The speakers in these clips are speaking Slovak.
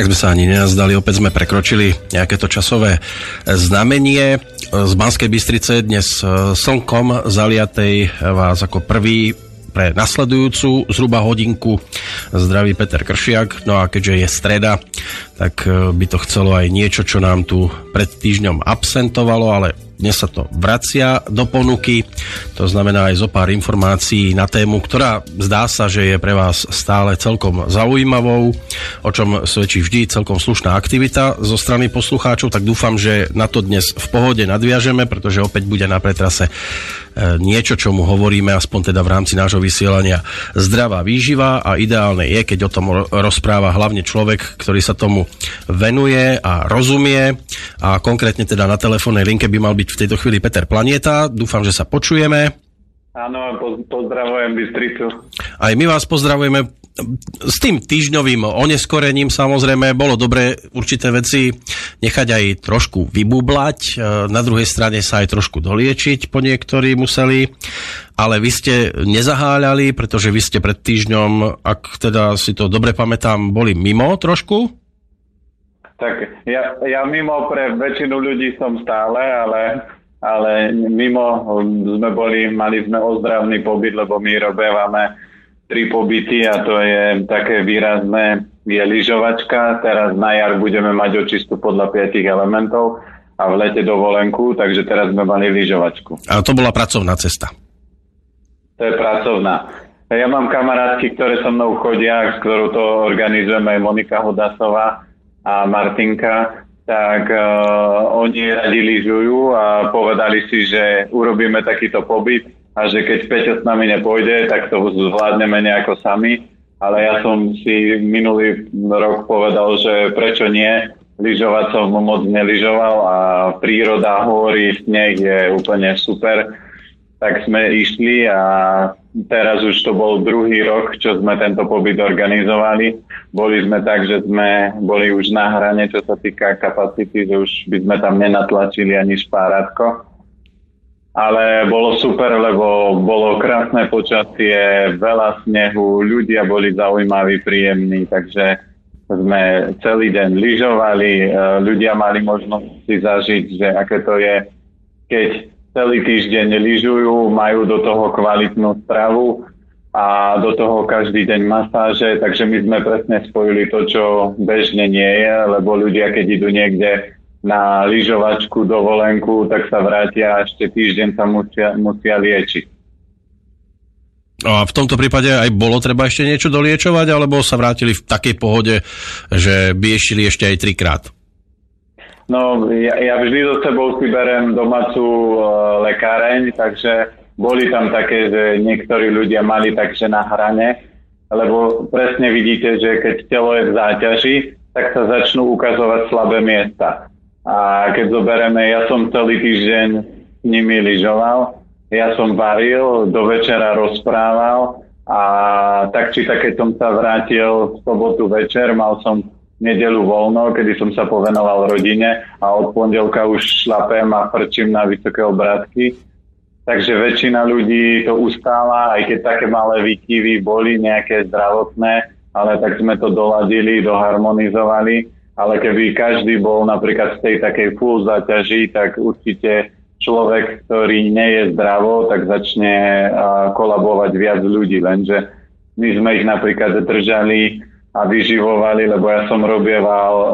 Tak sme sa ani nenazdali, opäť sme prekročili nejaké to časové znamenie. Z Banskej Bystrice dnes e, slnkom zaliatej vás ako prvý pre nasledujúcu zhruba hodinku zdraví Peter Kršiak. No a keďže je streda, tak e, by to chcelo aj niečo, čo nám tu pred týždňom absentovalo, ale dnes sa to vracia do ponuky, to znamená aj zo pár informácií na tému, ktorá zdá sa, že je pre vás stále celkom zaujímavou, o čom svedčí vždy celkom slušná aktivita zo strany poslucháčov, tak dúfam, že na to dnes v pohode nadviažeme, pretože opäť bude na pretrase niečo, čo mu hovoríme, aspoň teda v rámci nášho vysielania, zdravá výživa a ideálne je, keď o tom rozpráva hlavne človek, ktorý sa tomu venuje a rozumie a konkrétne teda na telefónnej linke by mal byť v tejto chvíli Peter Planieta. Dúfam, že sa počujeme. Áno, pozdravujem Bystricu. Aj my vás pozdravujeme s tým týždňovým oneskorením samozrejme bolo dobre určité veci nechať aj trošku vybublať, e, na druhej strane sa aj trošku doliečiť po niektorí museli, ale vy ste nezaháľali, pretože vy ste pred týždňom, ak teda si to dobre pamätám, boli mimo trošku? Tak ja, ja mimo pre väčšinu ľudí som stále, ale, ale mimo sme boli, mali sme ozdravný pobyt, lebo my robívame tri pobyty a to je také výrazné, je lyžovačka, teraz na jar budeme mať očistu podľa piatich elementov a v lete dovolenku, takže teraz sme mali lyžovačku. A to bola pracovná cesta? To je pracovná. Ja mám kamarátky, ktoré so mnou chodia, s ktorou to organizujeme aj Monika Hodasová a Martinka, tak uh, oni radi lyžujú a povedali si, že urobíme takýto pobyt a že keď Peťo s nami nepôjde, tak to zvládneme nejako sami. Ale ja som si minulý rok povedal, že prečo nie. Lyžovať som moc nelyžoval a príroda, hory, sneh je úplne super. Tak sme išli a teraz už to bol druhý rok, čo sme tento pobyt organizovali. Boli sme tak, že sme boli už na hrane, čo sa týka kapacity, že už by sme tam nenatlačili ani špárátko ale bolo super, lebo bolo krásne počasie, veľa snehu, ľudia boli zaujímaví, príjemní, takže sme celý deň lyžovali, e, ľudia mali možnosť si zažiť, že aké to je, keď celý týždeň lyžujú, majú do toho kvalitnú stravu a do toho každý deň masáže, takže my sme presne spojili to, čo bežne nie je, lebo ľudia, keď idú niekde na lyžovačku, dovolenku, tak sa vrátia a ešte týždeň sa musia, musia liečiť. A v tomto prípade aj bolo treba ešte niečo doliečovať, alebo sa vrátili v takej pohode, že by eštili ešte aj trikrát? No, ja, ja vždy so sebou si berem domácu e, lekáreň, takže boli tam také, že niektorí ľudia mali takže na hrane, lebo presne vidíte, že keď telo je v záťaži, tak sa začnú ukazovať slabé miesta. A keď zoberieme, ja som celý týždeň s nimi lyžoval, ja som varil, do večera rozprával a tak či tak, keď som sa vrátil v sobotu večer, mal som nedelu voľno, kedy som sa povenoval rodine a od pondelka už šlapem a frčím na vysoké obrátky. Takže väčšina ľudí to ustála, aj keď také malé výkyvy boli nejaké zdravotné, ale tak sme to doladili, doharmonizovali ale keby každý bol napríklad v tej takej full záťaži, tak určite človek, ktorý nie je zdravo, tak začne kolabovať viac ľudí, lenže my sme ich napríklad držali a vyživovali, lebo ja som robieval uh,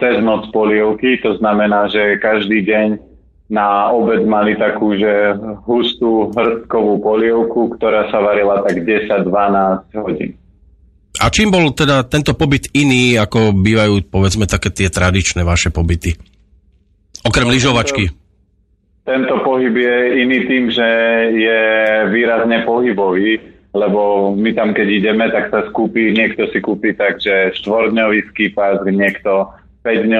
cez noc polievky, to znamená, že každý deň na obed mali takú, že hustú hrstkovú polievku, ktorá sa varila tak 10-12 hodín. A čím bol teda tento pobyt iný, ako bývajú, povedzme, také tie tradičné vaše pobyty? Okrem lyžovačky. Tento pohyb je iný tým, že je výrazne pohybový, lebo my tam, keď ideme, tak sa skúpi, niekto si kúpi takže štvorňový skipas, niekto 5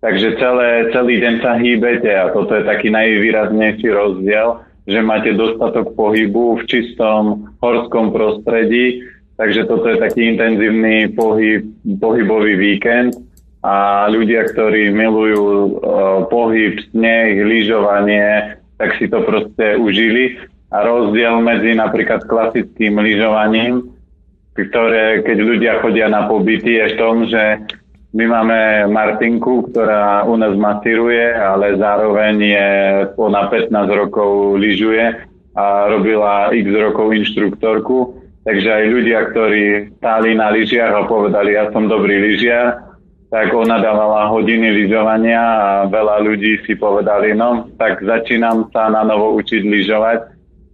takže celé, celý deň sa hýbete a toto je taký najvýraznejší rozdiel, že máte dostatok pohybu v čistom horskom prostredí, Takže toto je taký intenzívny pohyb, pohybový víkend a ľudia, ktorí milujú uh, pohyb, sneh, lyžovanie, tak si to proste užili. A rozdiel medzi napríklad klasickým lyžovaním, ktoré keď ľudia chodia na pobyty, je v tom, že My máme Martinku, ktorá u nás masíruje, ale zároveň je ona 15 rokov lyžuje a robila x rokov inštruktorku. Takže aj ľudia, ktorí stáli na lyžiach a povedali, ja som dobrý lyžiar, tak ona dávala hodiny lyžovania a veľa ľudí si povedali, no tak začínam sa na novo učiť lyžovať,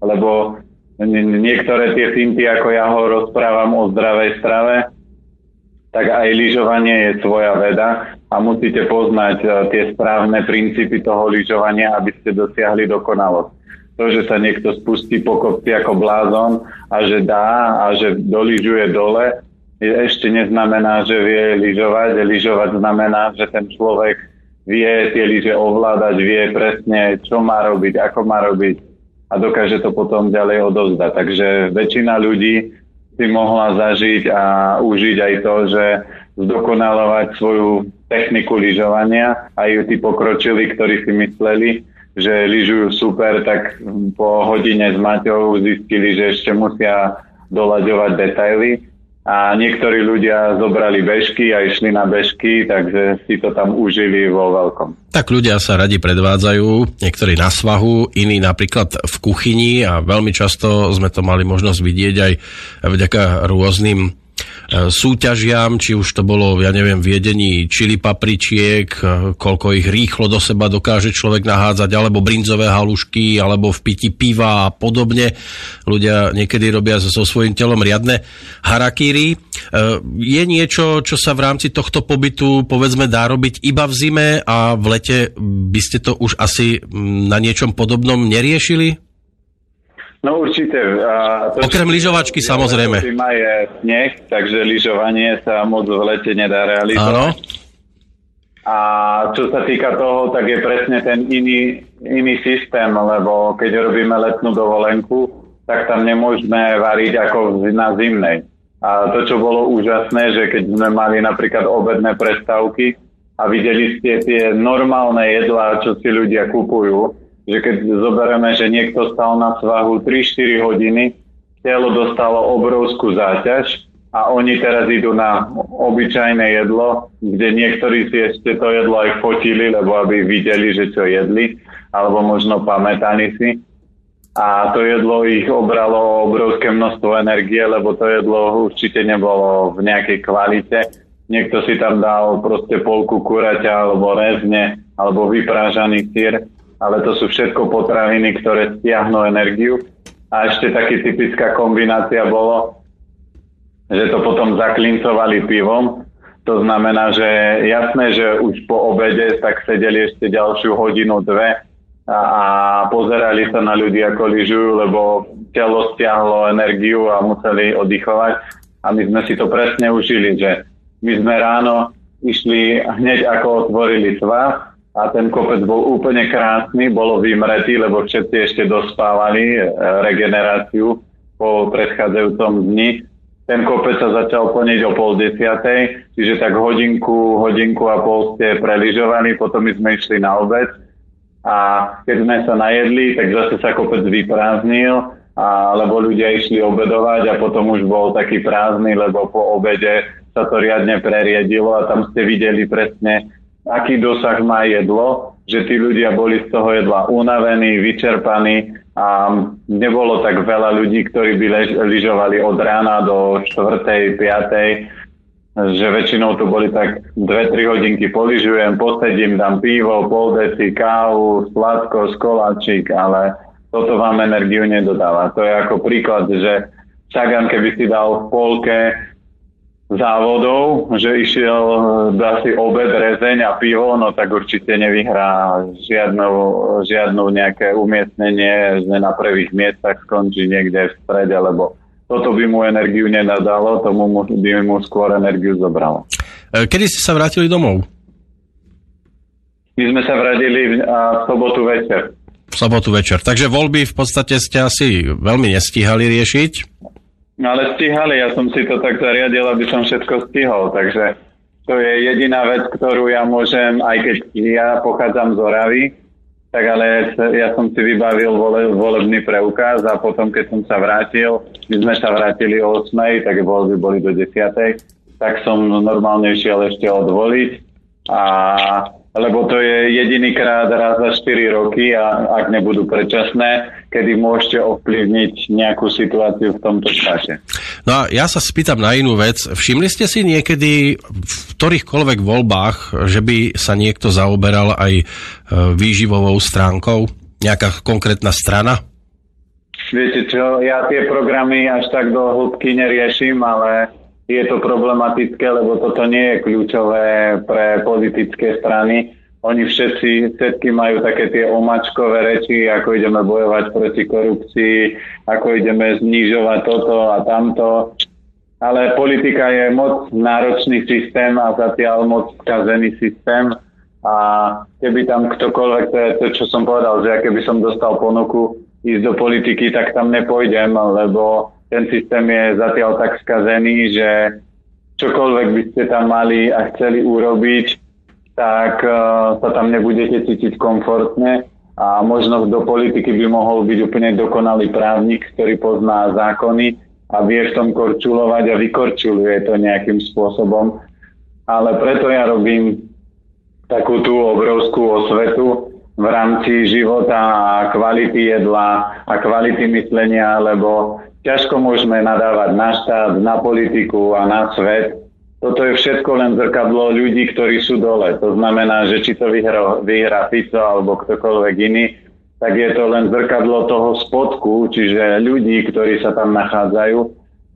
lebo niektoré tie finty, ako ja ho rozprávam o zdravej strave, tak aj lyžovanie je svoja veda a musíte poznať uh, tie správne princípy toho lyžovania, aby ste dosiahli dokonalosť. To, že sa niekto spustí po kopci ako blázon a že dá a že dolížuje dole, ešte neznamená, že vie lyžovať. Lyžovať znamená, že ten človek vie tie lyže ovládať, vie presne, čo má robiť, ako má robiť a dokáže to potom ďalej odovzdať. Takže väčšina ľudí si mohla zažiť a užiť aj to, že zdokonalovať svoju techniku lyžovania. Aj tí pokročili, ktorí si mysleli, že lyžujú super, tak po hodine s Maťou zistili, že ešte musia doľaďovať detaily a niektorí ľudia zobrali bežky a išli na bežky, takže si to tam užili vo veľkom. Tak ľudia sa radi predvádzajú, niektorí na svahu, iní napríklad v kuchyni a veľmi často sme to mali možnosť vidieť aj vďaka rôznym súťažiam, či už to bolo, ja neviem, v jedení čili papričiek, e, koľko ich rýchlo do seba dokáže človek nahádzať, alebo brinzové halušky, alebo v piti piva a podobne. Ľudia niekedy robia so svojím telom riadne harakíry. E, je niečo, čo sa v rámci tohto pobytu, povedzme, dá robiť iba v zime a v lete by ste to už asi na niečom podobnom neriešili? No určite. A to, Okrem lyžovačky samozrejme. Zima je sneh, takže lyžovanie sa moc v lete nedá realizovať. Áno. A čo sa týka toho, tak je presne ten iný, iný systém, lebo keď robíme letnú dovolenku, tak tam nemôžeme variť ako na zimnej. A to, čo bolo úžasné, že keď sme mali napríklad obedné prestávky a videli ste tie normálne jedlá, čo si ľudia kupujú, že keď zoberieme, že niekto stal na svahu 3-4 hodiny, telo dostalo obrovskú záťaž a oni teraz idú na obyčajné jedlo, kde niektorí si ešte to jedlo aj fotili, lebo aby videli, že čo jedli, alebo možno pamätali si. A to jedlo ich obralo obrovské množstvo energie, lebo to jedlo určite nebolo v nejakej kvalite. Niekto si tam dal proste polku kuraťa, alebo rezne, alebo vyprážaný sír ale to sú všetko potraviny, ktoré stiahnu energiu. A ešte taký typická kombinácia bolo, že to potom zaklincovali pivom. To znamená, že jasné, že už po obede tak sedeli ešte ďalšiu hodinu, dve a, a pozerali sa na ľudí, ako lyžujú, lebo telo stiahlo energiu a museli oddychovať. A my sme si to presne užili, že my sme ráno išli hneď ako otvorili svah, a ten kopec bol úplne krásny, bolo vymretý, lebo všetci ešte dospávali e, regeneráciu po predchádzajúcom dni. Ten kopec sa začal plniť o pol desiatej, čiže tak hodinku, hodinku a pol ste preližovali, potom my sme išli na obed a keď sme sa najedli, tak zase sa kopec vyprázdnil, a, lebo ľudia išli obedovať a potom už bol taký prázdny, lebo po obede sa to riadne preriedilo a tam ste videli presne aký dosah má jedlo, že tí ľudia boli z toho jedla unavení, vyčerpaní a nebolo tak veľa ľudí, ktorí by lež, lyžovali od rána do 4. 5. že väčšinou to boli tak 2-3 hodinky poližujem, posedím, dám pivo, pol deci, kávu, sladko, skoláčik, ale toto vám energiu nedodáva. To je ako príklad, že Sagan, keby si dal v polke závodov, že išiel, dá si obed, rezeň a pivo, no tak určite nevyhrá žiadnu, žiadnu nejaké umiestnenie, že na prvých miestach skončí niekde v strede, lebo toto by mu energiu nenadalo, tomu by mu skôr energiu zobralo. E, kedy ste sa vrátili domov? My sme sa vrátili v, v sobotu večer. V sobotu večer. Takže voľby v podstate ste asi veľmi nestíhali riešiť? No ale stíhali, ja som si to tak zariadil, aby som všetko stihol, takže to je jediná vec, ktorú ja môžem, aj keď ja pochádzam z Oravy, tak ale ja som si vybavil vole, volebný preukaz a potom, keď som sa vrátil, my sme sa vrátili o 8, tak voľby boli do 10. tak som normálne šiel ešte odvoliť. A lebo to je jediný krát raz za 4 roky a ak nebudú predčasné, kedy môžete ovplyvniť nejakú situáciu v tomto štáte. No a ja sa spýtam na inú vec. Všimli ste si niekedy v ktorýchkoľvek voľbách, že by sa niekto zaoberal aj e, výživovou stránkou? Nejaká konkrétna strana? Viete čo, ja tie programy až tak do hĺbky neriešim, ale je to problematické, lebo toto nie je kľúčové pre politické strany. Oni všetci, všetky majú také tie omačkové reči, ako ideme bojovať proti korupcii, ako ideme znižovať toto a tamto. Ale politika je moc náročný systém a zatiaľ moc skazený systém. A keby tam ktokoľvek, to je to, čo som povedal, že keby som dostal ponuku ísť do politiky, tak tam nepôjdem, lebo ten systém je zatiaľ tak skazený, že čokoľvek by ste tam mali a chceli urobiť, tak uh, sa tam nebudete cítiť komfortne a možno do politiky by mohol byť úplne dokonalý právnik, ktorý pozná zákony a vie v tom korčulovať a vykorčuluje to nejakým spôsobom. Ale preto ja robím takú tú obrovskú osvetu v rámci života a kvality jedla a kvality myslenia, lebo ťažko môžeme nadávať na štát, na politiku a na svet. Toto je všetko len zrkadlo ľudí, ktorí sú dole. To znamená, že či to vyhra, vyhra Fico alebo ktokoľvek iný, tak je to len zrkadlo toho spodku, čiže ľudí, ktorí sa tam nachádzajú.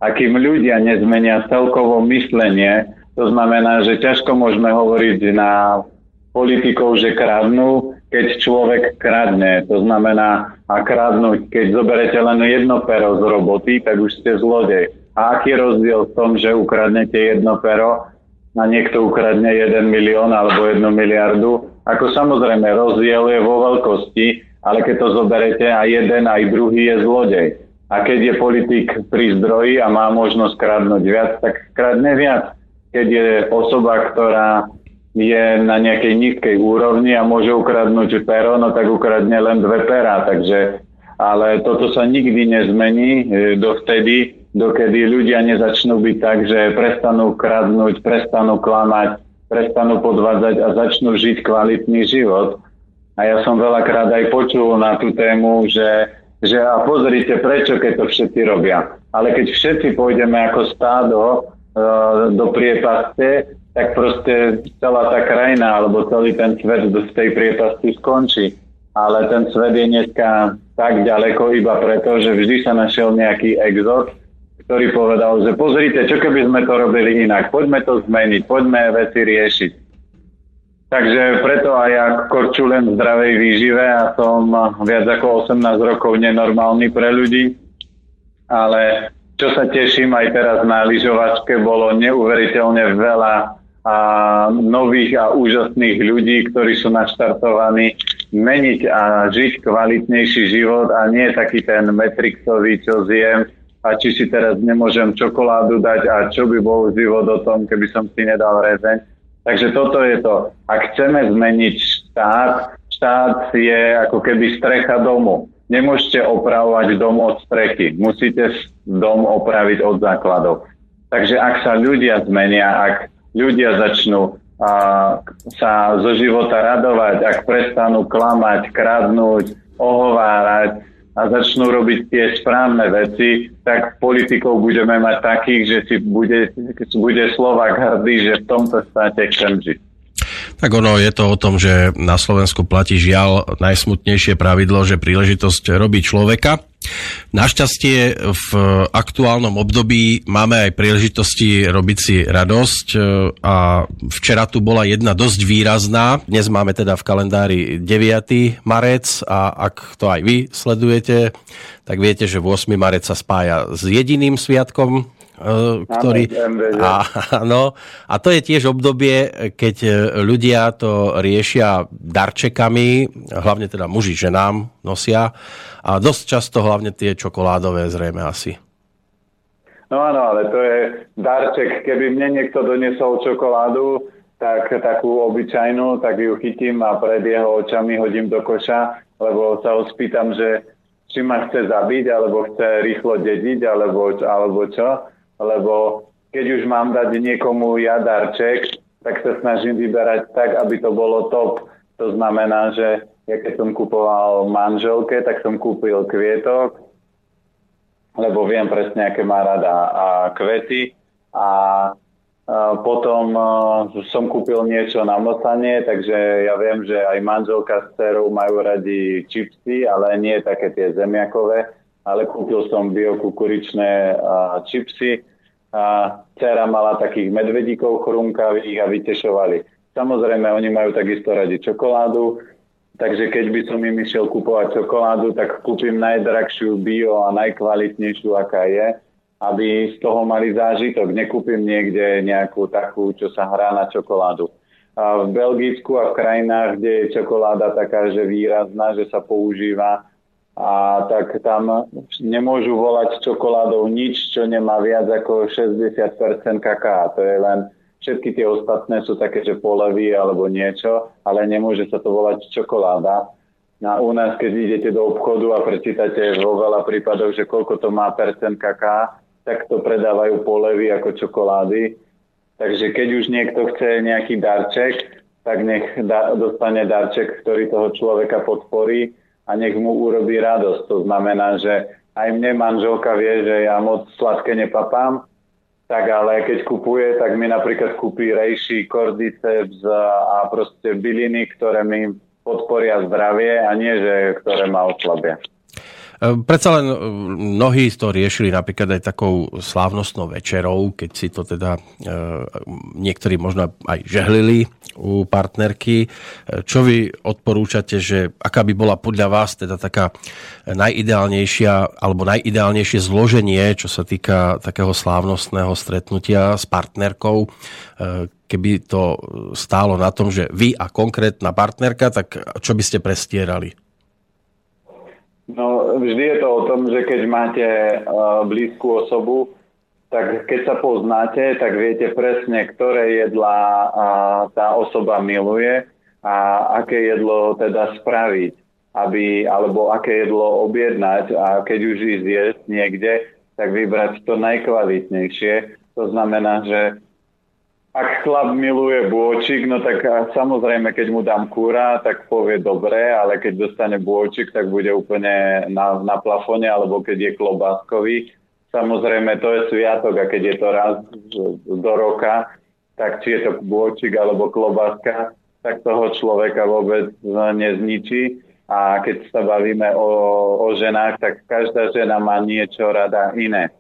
A kým ľudia nezmenia celkovo myslenie, to znamená, že ťažko môžeme hovoriť na politikov, že kradnú, keď človek kradne. To znamená, a kradnúť, keď zoberete len jedno pero z roboty, tak už ste zlodej. A aký rozdiel v tom, že ukradnete jedno pero a niekto ukradne 1 milión alebo 1 miliardu? Ako samozrejme, rozdiel je vo veľkosti, ale keď to zoberete a jeden aj druhý je zlodej. A keď je politik pri zdroji a má možnosť kradnúť viac, tak kradne viac. Keď je osoba, ktorá je na nejakej nízkej úrovni a môže ukradnúť pero, no tak ukradne len dve pera. Takže, ale toto sa nikdy nezmení e, dovtedy, dokedy ľudia nezačnú byť tak, že prestanú kradnúť, prestanú klamať, prestanú podvádzať a začnú žiť kvalitný život. A ja som veľakrát aj počul na tú tému, že, že a pozrite, prečo keď to všetci robia. Ale keď všetci pôjdeme ako stádo e, do priepaste, tak proste celá tá krajina alebo celý ten svet z tej priepasti skončí. Ale ten svet je dneska tak ďaleko iba preto, že vždy sa našiel nejaký exot, ktorý povedal, že pozrite, čo keby sme to robili inak, poďme to zmeniť, poďme veci riešiť. Takže preto aj ja korčulen zdravej výžive a som viac ako 18 rokov nenormálny pre ľudí, ale čo sa teším aj teraz na lyžovačke, bolo neuveriteľne veľa a nových a úžasných ľudí, ktorí sú naštartovaní meniť a žiť kvalitnejší život a nie taký ten Matrixový, čo zjem a či si teraz nemôžem čokoládu dať a čo by bol život o tom, keby som si nedal rezeň. Takže toto je to. Ak chceme zmeniť štát, štát je ako keby strecha domu. Nemôžete opravovať dom od strechy. Musíte dom opraviť od základov. Takže ak sa ľudia zmenia, ak ľudia začnú a, sa zo života radovať, ak prestanú klamať, kradnúť, ohovárať a začnú robiť tie správne veci, tak politikov budeme mať takých, že si bude, bude Slovak hrdý, že v tomto štáte chcem žiť. Tak ono je to o tom, že na Slovensku platí žiaľ najsmutnejšie pravidlo, že príležitosť robí človeka. Našťastie v aktuálnom období máme aj príležitosti robiť si radosť e, a včera tu bola jedna dosť výrazná. Dnes máme teda v kalendári 9. marec a ak to aj vy sledujete, tak viete, že 8. marec sa spája s jediným sviatkom ktorý... A, no, a to je tiež obdobie, keď e, ľudia to riešia darčekami, hlavne teda muži ženám nosia a dosť často hlavne tie čokoládové zrejme asi. No áno, ale to je darček. Keby mne niekto doniesol čokoládu, tak takú obyčajnú, tak ju chytím a pred jeho očami hodím do koša, lebo sa ho spýtam, že či ma chce zabiť, alebo chce rýchlo dediť, alebo, alebo čo lebo keď už mám dať niekomu ja darček, tak sa snažím vyberať tak, aby to bolo top. To znamená, že ja keď som kupoval manželke, tak som kúpil kvietok, lebo viem presne, aké má rada a kvety. A potom som kúpil niečo na motanie, takže ja viem, že aj manželka s dcerou majú radi čipsy, ale nie také tie zemiakové, ale kúpil som biokukuričné čipsy. A dcera mala takých medvedíkov chrunkavých a vytešovali. Samozrejme, oni majú takisto radi čokoládu, takže keď by som im išiel kupovať čokoládu, tak kúpim najdrahšiu bio a najkvalitnejšiu, aká je aby z toho mali zážitok. Nekúpim niekde nejakú takú, čo sa hrá na čokoládu. A v Belgicku a v krajinách, kde je čokoláda taká, že výrazná, že sa používa, a tak tam nemôžu volať čokoládou nič, čo nemá viac ako 60% kaká. To je len, všetky tie ostatné sú také, že polevy alebo niečo, ale nemôže sa to volať čokoláda. A u nás, keď idete do obchodu a prečítate vo veľa prípadov, že koľko to má percent kaká, tak to predávajú polevy ako čokolády. Takže keď už niekto chce nejaký darček, tak nech da, dostane darček, ktorý toho človeka podporí a nech mu urobí radosť. To znamená, že aj mne manželka vie, že ja moc sladké nepapám, tak ale keď kupuje, tak mi napríklad kúpi rejší, cordyceps a proste byliny, ktoré mi podporia zdravie a nie, že ktoré ma oslabia. Ehm, predsa len ehm, mnohí to riešili napríklad aj takou slávnostnou večerou, keď si to teda ehm, niektorí možno aj žehlili u partnerky. Čo vy odporúčate, že aká by bola podľa vás teda taká najideálnejšia alebo najideálnejšie zloženie, čo sa týka takého slávnostného stretnutia s partnerkou, keby to stálo na tom, že vy a konkrétna partnerka, tak čo by ste prestierali? No, vždy je to o tom, že keď máte uh, blízku osobu, tak keď sa poznáte, tak viete presne, ktoré jedlá uh, tá osoba miluje a aké jedlo teda spraviť, aby, alebo aké jedlo objednať a keď už ísť jesť niekde, tak vybrať to najkvalitnejšie. To znamená, že ak chlap miluje bôčik, no tak samozrejme, keď mu dám kúra, tak povie dobre, ale keď dostane bôčik, tak bude úplne na, na plafone, alebo keď je klobáskový. Samozrejme, to je sviatok a keď je to raz do roka, tak či je to bôčik alebo klobáska, tak toho človeka vôbec nezničí. A keď sa bavíme o, o ženách, tak každá žena má niečo rada iné.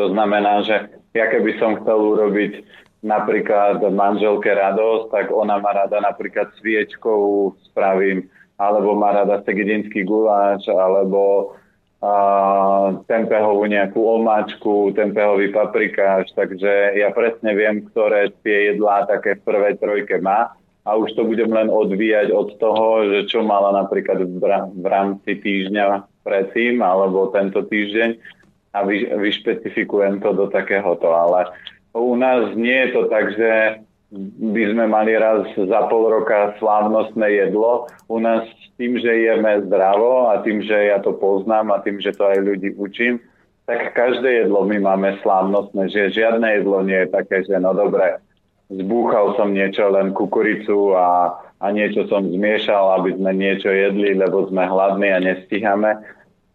To znamená, že ja keby som chcel urobiť napríklad manželke radosť, tak ona má rada napríklad sviečkovú spravím, alebo má rada segedinský guláš, alebo a, tempehovú nejakú omáčku, tempehový paprikáš, takže ja presne viem, ktoré tie jedlá také v prvej trojke má. A už to budem len odvíjať od toho, že čo mala napríklad v rámci týždňa predtým alebo tento týždeň. A vy, vyšpecifikujem to do takéhoto, ale u nás nie je to tak, že by sme mali raz za pol roka slávnostné jedlo. U nás tým, že jeme zdravo a tým, že ja to poznám a tým, že to aj ľudí učím, tak každé jedlo my máme slávnostné, že žiadne jedlo nie je také, že no dobre, zbúchal som niečo, len kukuricu a, a niečo som zmiešal, aby sme niečo jedli, lebo sme hladní a nestíhame.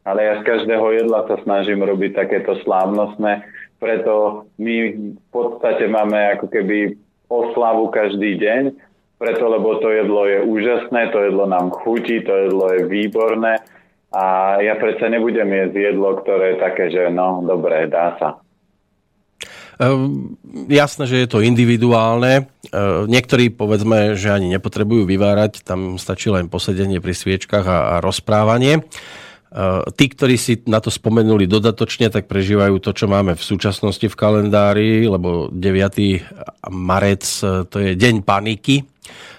Ale ja z každého jedla sa snažím robiť takéto slávnostné, preto my v podstate máme ako keby oslavu každý deň, preto lebo to jedlo je úžasné, to jedlo nám chutí, to jedlo je výborné a ja predsa nebudem jesť jedlo, ktoré je také, že no, dobre, dá sa. Ehm, jasné, že je to individuálne. Ehm, niektorí povedzme, že ani nepotrebujú vyvárať, tam stačí len posedenie pri sviečkach a, a rozprávanie. Eh, tí, ktorí si na to spomenuli dodatočne, tak prežívajú to, čo máme v súčasnosti v kalendári, lebo 9. marec eh, to je deň paniky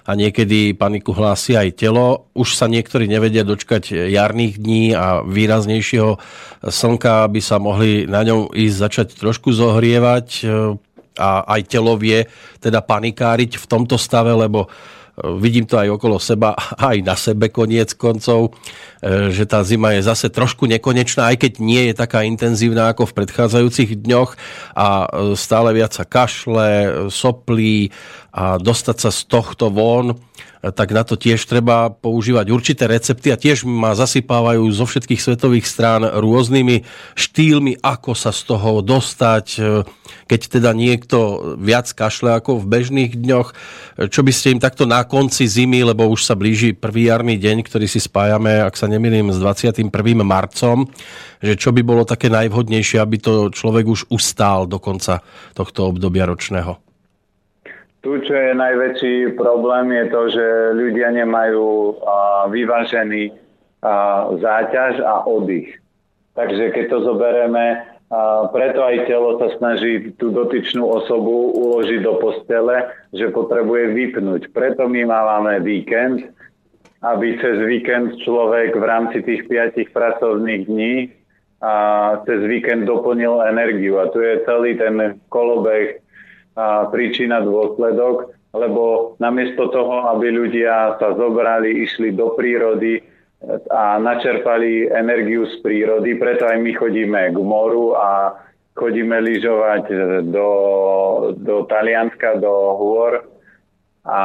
a niekedy paniku hlási aj telo. Už sa niektorí nevedia dočkať jarných dní a výraznejšieho slnka, aby sa mohli na ňom ísť začať trošku zohrievať eh, a aj telo vie teda panikáriť v tomto stave, lebo vidím to aj okolo seba, aj na sebe koniec koncov, e, že tá zima je zase trošku nekonečná, aj keď nie je taká intenzívna ako v predchádzajúcich dňoch. A e, stále viac sa kašle, soplí a dostať sa z tohto von tak na to tiež treba používať určité recepty a tiež ma zasypávajú zo všetkých svetových strán rôznymi štýlmi, ako sa z toho dostať, keď teda niekto viac kašle ako v bežných dňoch. Čo by ste im takto na konci zimy, lebo už sa blíži prvý jarný deň, ktorý si spájame, ak sa nemýlim, s 21. marcom, že čo by bolo také najvhodnejšie, aby to človek už ustál do konca tohto obdobia ročného? Tu, čo je najväčší problém, je to, že ľudia nemajú vyvážený záťaž a oddych. Takže keď to zoberieme, preto aj telo sa snaží tú dotyčnú osobu uložiť do postele, že potrebuje vypnúť. Preto my máme víkend, aby cez víkend človek v rámci tých 5 pracovných dní a cez víkend doplnil energiu. A tu je celý ten kolobeh príčina dôsledok, lebo namiesto toho, aby ľudia sa zobrali, išli do prírody a načerpali energiu z prírody, preto aj my chodíme k moru a chodíme lyžovať do, do Talianska, do hôr a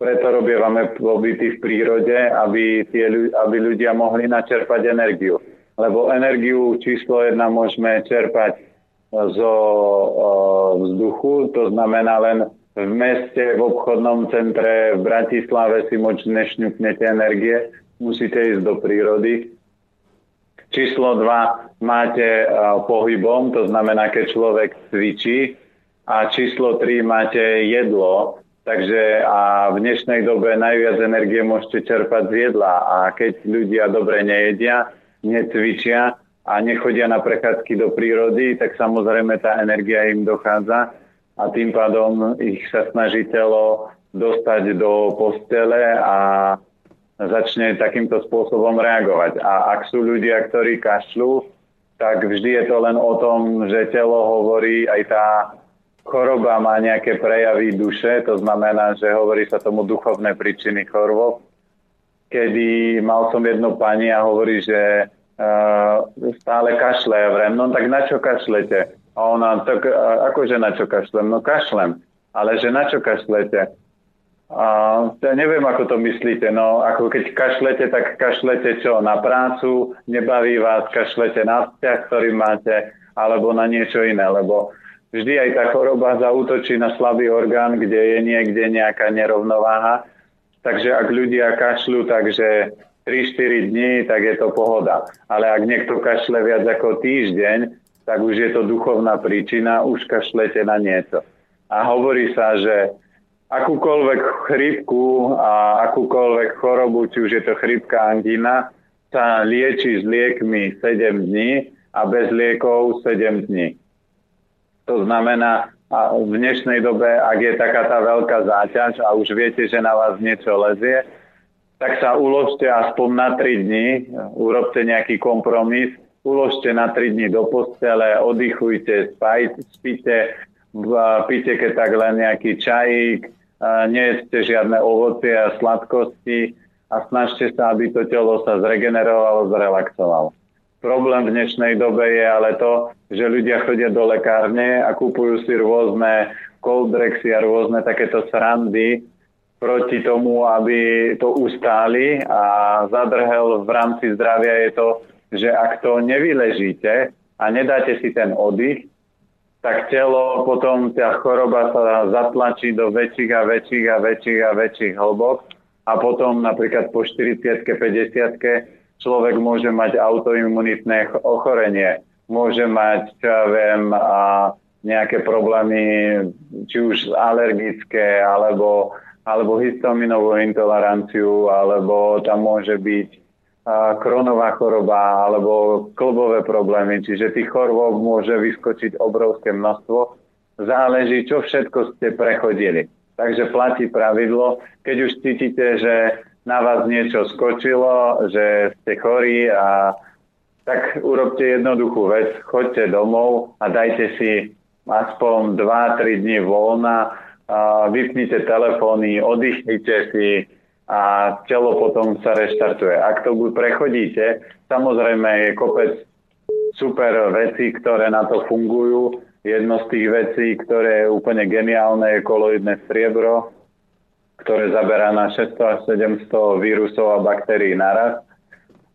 preto robievame pobyty v prírode, aby, tie, aby ľudia mohli načerpať energiu. Lebo energiu číslo jedna môžeme čerpať zo vzduchu, to znamená len v meste, v obchodnom centre, v Bratislave si moc nešňupnete energie, musíte ísť do prírody. Číslo 2 máte pohybom, to znamená, keď človek cvičí. A číslo 3 máte jedlo, takže a v dnešnej dobe najviac energie môžete čerpať z jedla. A keď ľudia dobre nejedia, necvičia, a nechodia na prechádzky do prírody, tak samozrejme tá energia im dochádza a tým pádom ich sa snaží telo dostať do postele a začne takýmto spôsobom reagovať. A ak sú ľudia, ktorí kašľú, tak vždy je to len o tom, že telo hovorí, aj tá choroba má nejaké prejavy duše, to znamená, že hovorí sa tomu duchovné príčiny chorôb. Kedy mal som jednu pani a hovorí, že uh, stále kašle. Ja vrem, no tak na čo kašlete? A ona, tak uh, akože na čo kašlem? No kašlem. Ale že na čo kašlete? A ja neviem, ako to myslíte. No, ako keď kašlete, tak kašlete čo? Na prácu? Nebaví vás? Kašlete na vzťah, ktorý máte? Alebo na niečo iné? Lebo vždy aj tá choroba zautočí na slabý orgán, kde je niekde nejaká nerovnováha. Takže ak ľudia kašľú, takže 3-4 dní, tak je to pohoda. Ale ak niekto kašle viac ako týždeň, tak už je to duchovná príčina, už kašlete na niečo. A hovorí sa, že akúkoľvek chrypku a akúkoľvek chorobu, či už je to chrypka, angina, sa lieči s liekmi 7 dní a bez liekov 7 dní. To znamená, a v dnešnej dobe, ak je taká tá veľká záťaž a už viete, že na vás niečo lezie, tak sa uložte aspoň na 3 dní, urobte nejaký kompromis, uložte na 3 dní do postele, oddychujte, spaj, spíte, píte keď tak len nejaký čajík, nejeste žiadne ovocie a sladkosti a snažte sa, aby to telo sa zregenerovalo, zrelaxovalo. Problém v dnešnej dobe je ale to, že ľudia chodia do lekárne a kupujú si rôzne coldrexy a rôzne takéto srandy, proti tomu, aby to ustáli a zadrhel v rámci zdravia je to, že ak to nevyležíte a nedáte si ten oddych, tak telo potom tá choroba sa zatlačí do väčších a väčších a väčších a väčších hlbok a potom napríklad po 40 50 človek môže mať autoimunitné ochorenie, môže mať, čo ja viem, a nejaké problémy, či už alergické, alebo alebo histaminovú intoleranciu, alebo tam môže byť kronová choroba alebo klbové problémy, čiže tých chorôb môže vyskočiť obrovské množstvo. Záleží, čo všetko ste prechodili. Takže platí pravidlo, keď už cítite, že na vás niečo skočilo, že ste chorí a tak urobte jednoduchú vec, choďte domov a dajte si aspoň 2-3 dní voľna vypnite telefóny, oddychnite si a telo potom sa reštartuje. Ak to prechodíte, samozrejme je kopec super veci, ktoré na to fungujú. Jedno z tých vecí, ktoré je úplne geniálne, je koloidné striebro, ktoré zaberá na 600 až 700 vírusov a baktérií naraz.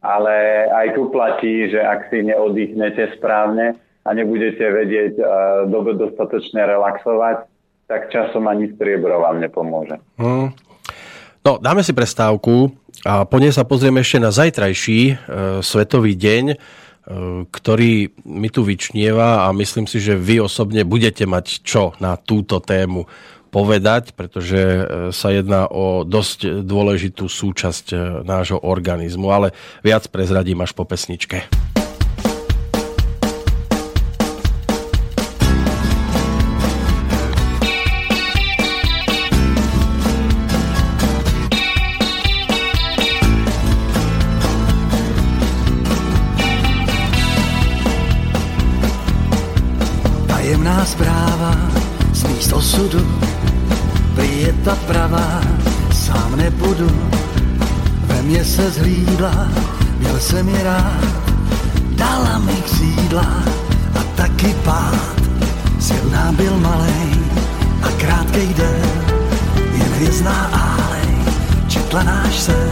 Ale aj tu platí, že ak si neoddychnete správne a nebudete vedieť uh, dobe dostatočne relaxovať, tak časom ani striebro vám nepomôže. Hmm. No, dáme si prestávku a po nej sa pozrieme ešte na zajtrajší e, svetový deň, e, ktorý mi tu vyčnieva a myslím si, že vy osobne budete mať čo na túto tému povedať, pretože e, sa jedná o dosť dôležitú súčasť e, nášho organizmu, ale viac prezradím až po pesničke. Ta pravá, sám nebudu. Ve mně se zhlídla, měl jsem mi rád, dala mi křídla a taky pád. Silná byl malej a krátkej den, jen hvězdná álej, četla náš sen.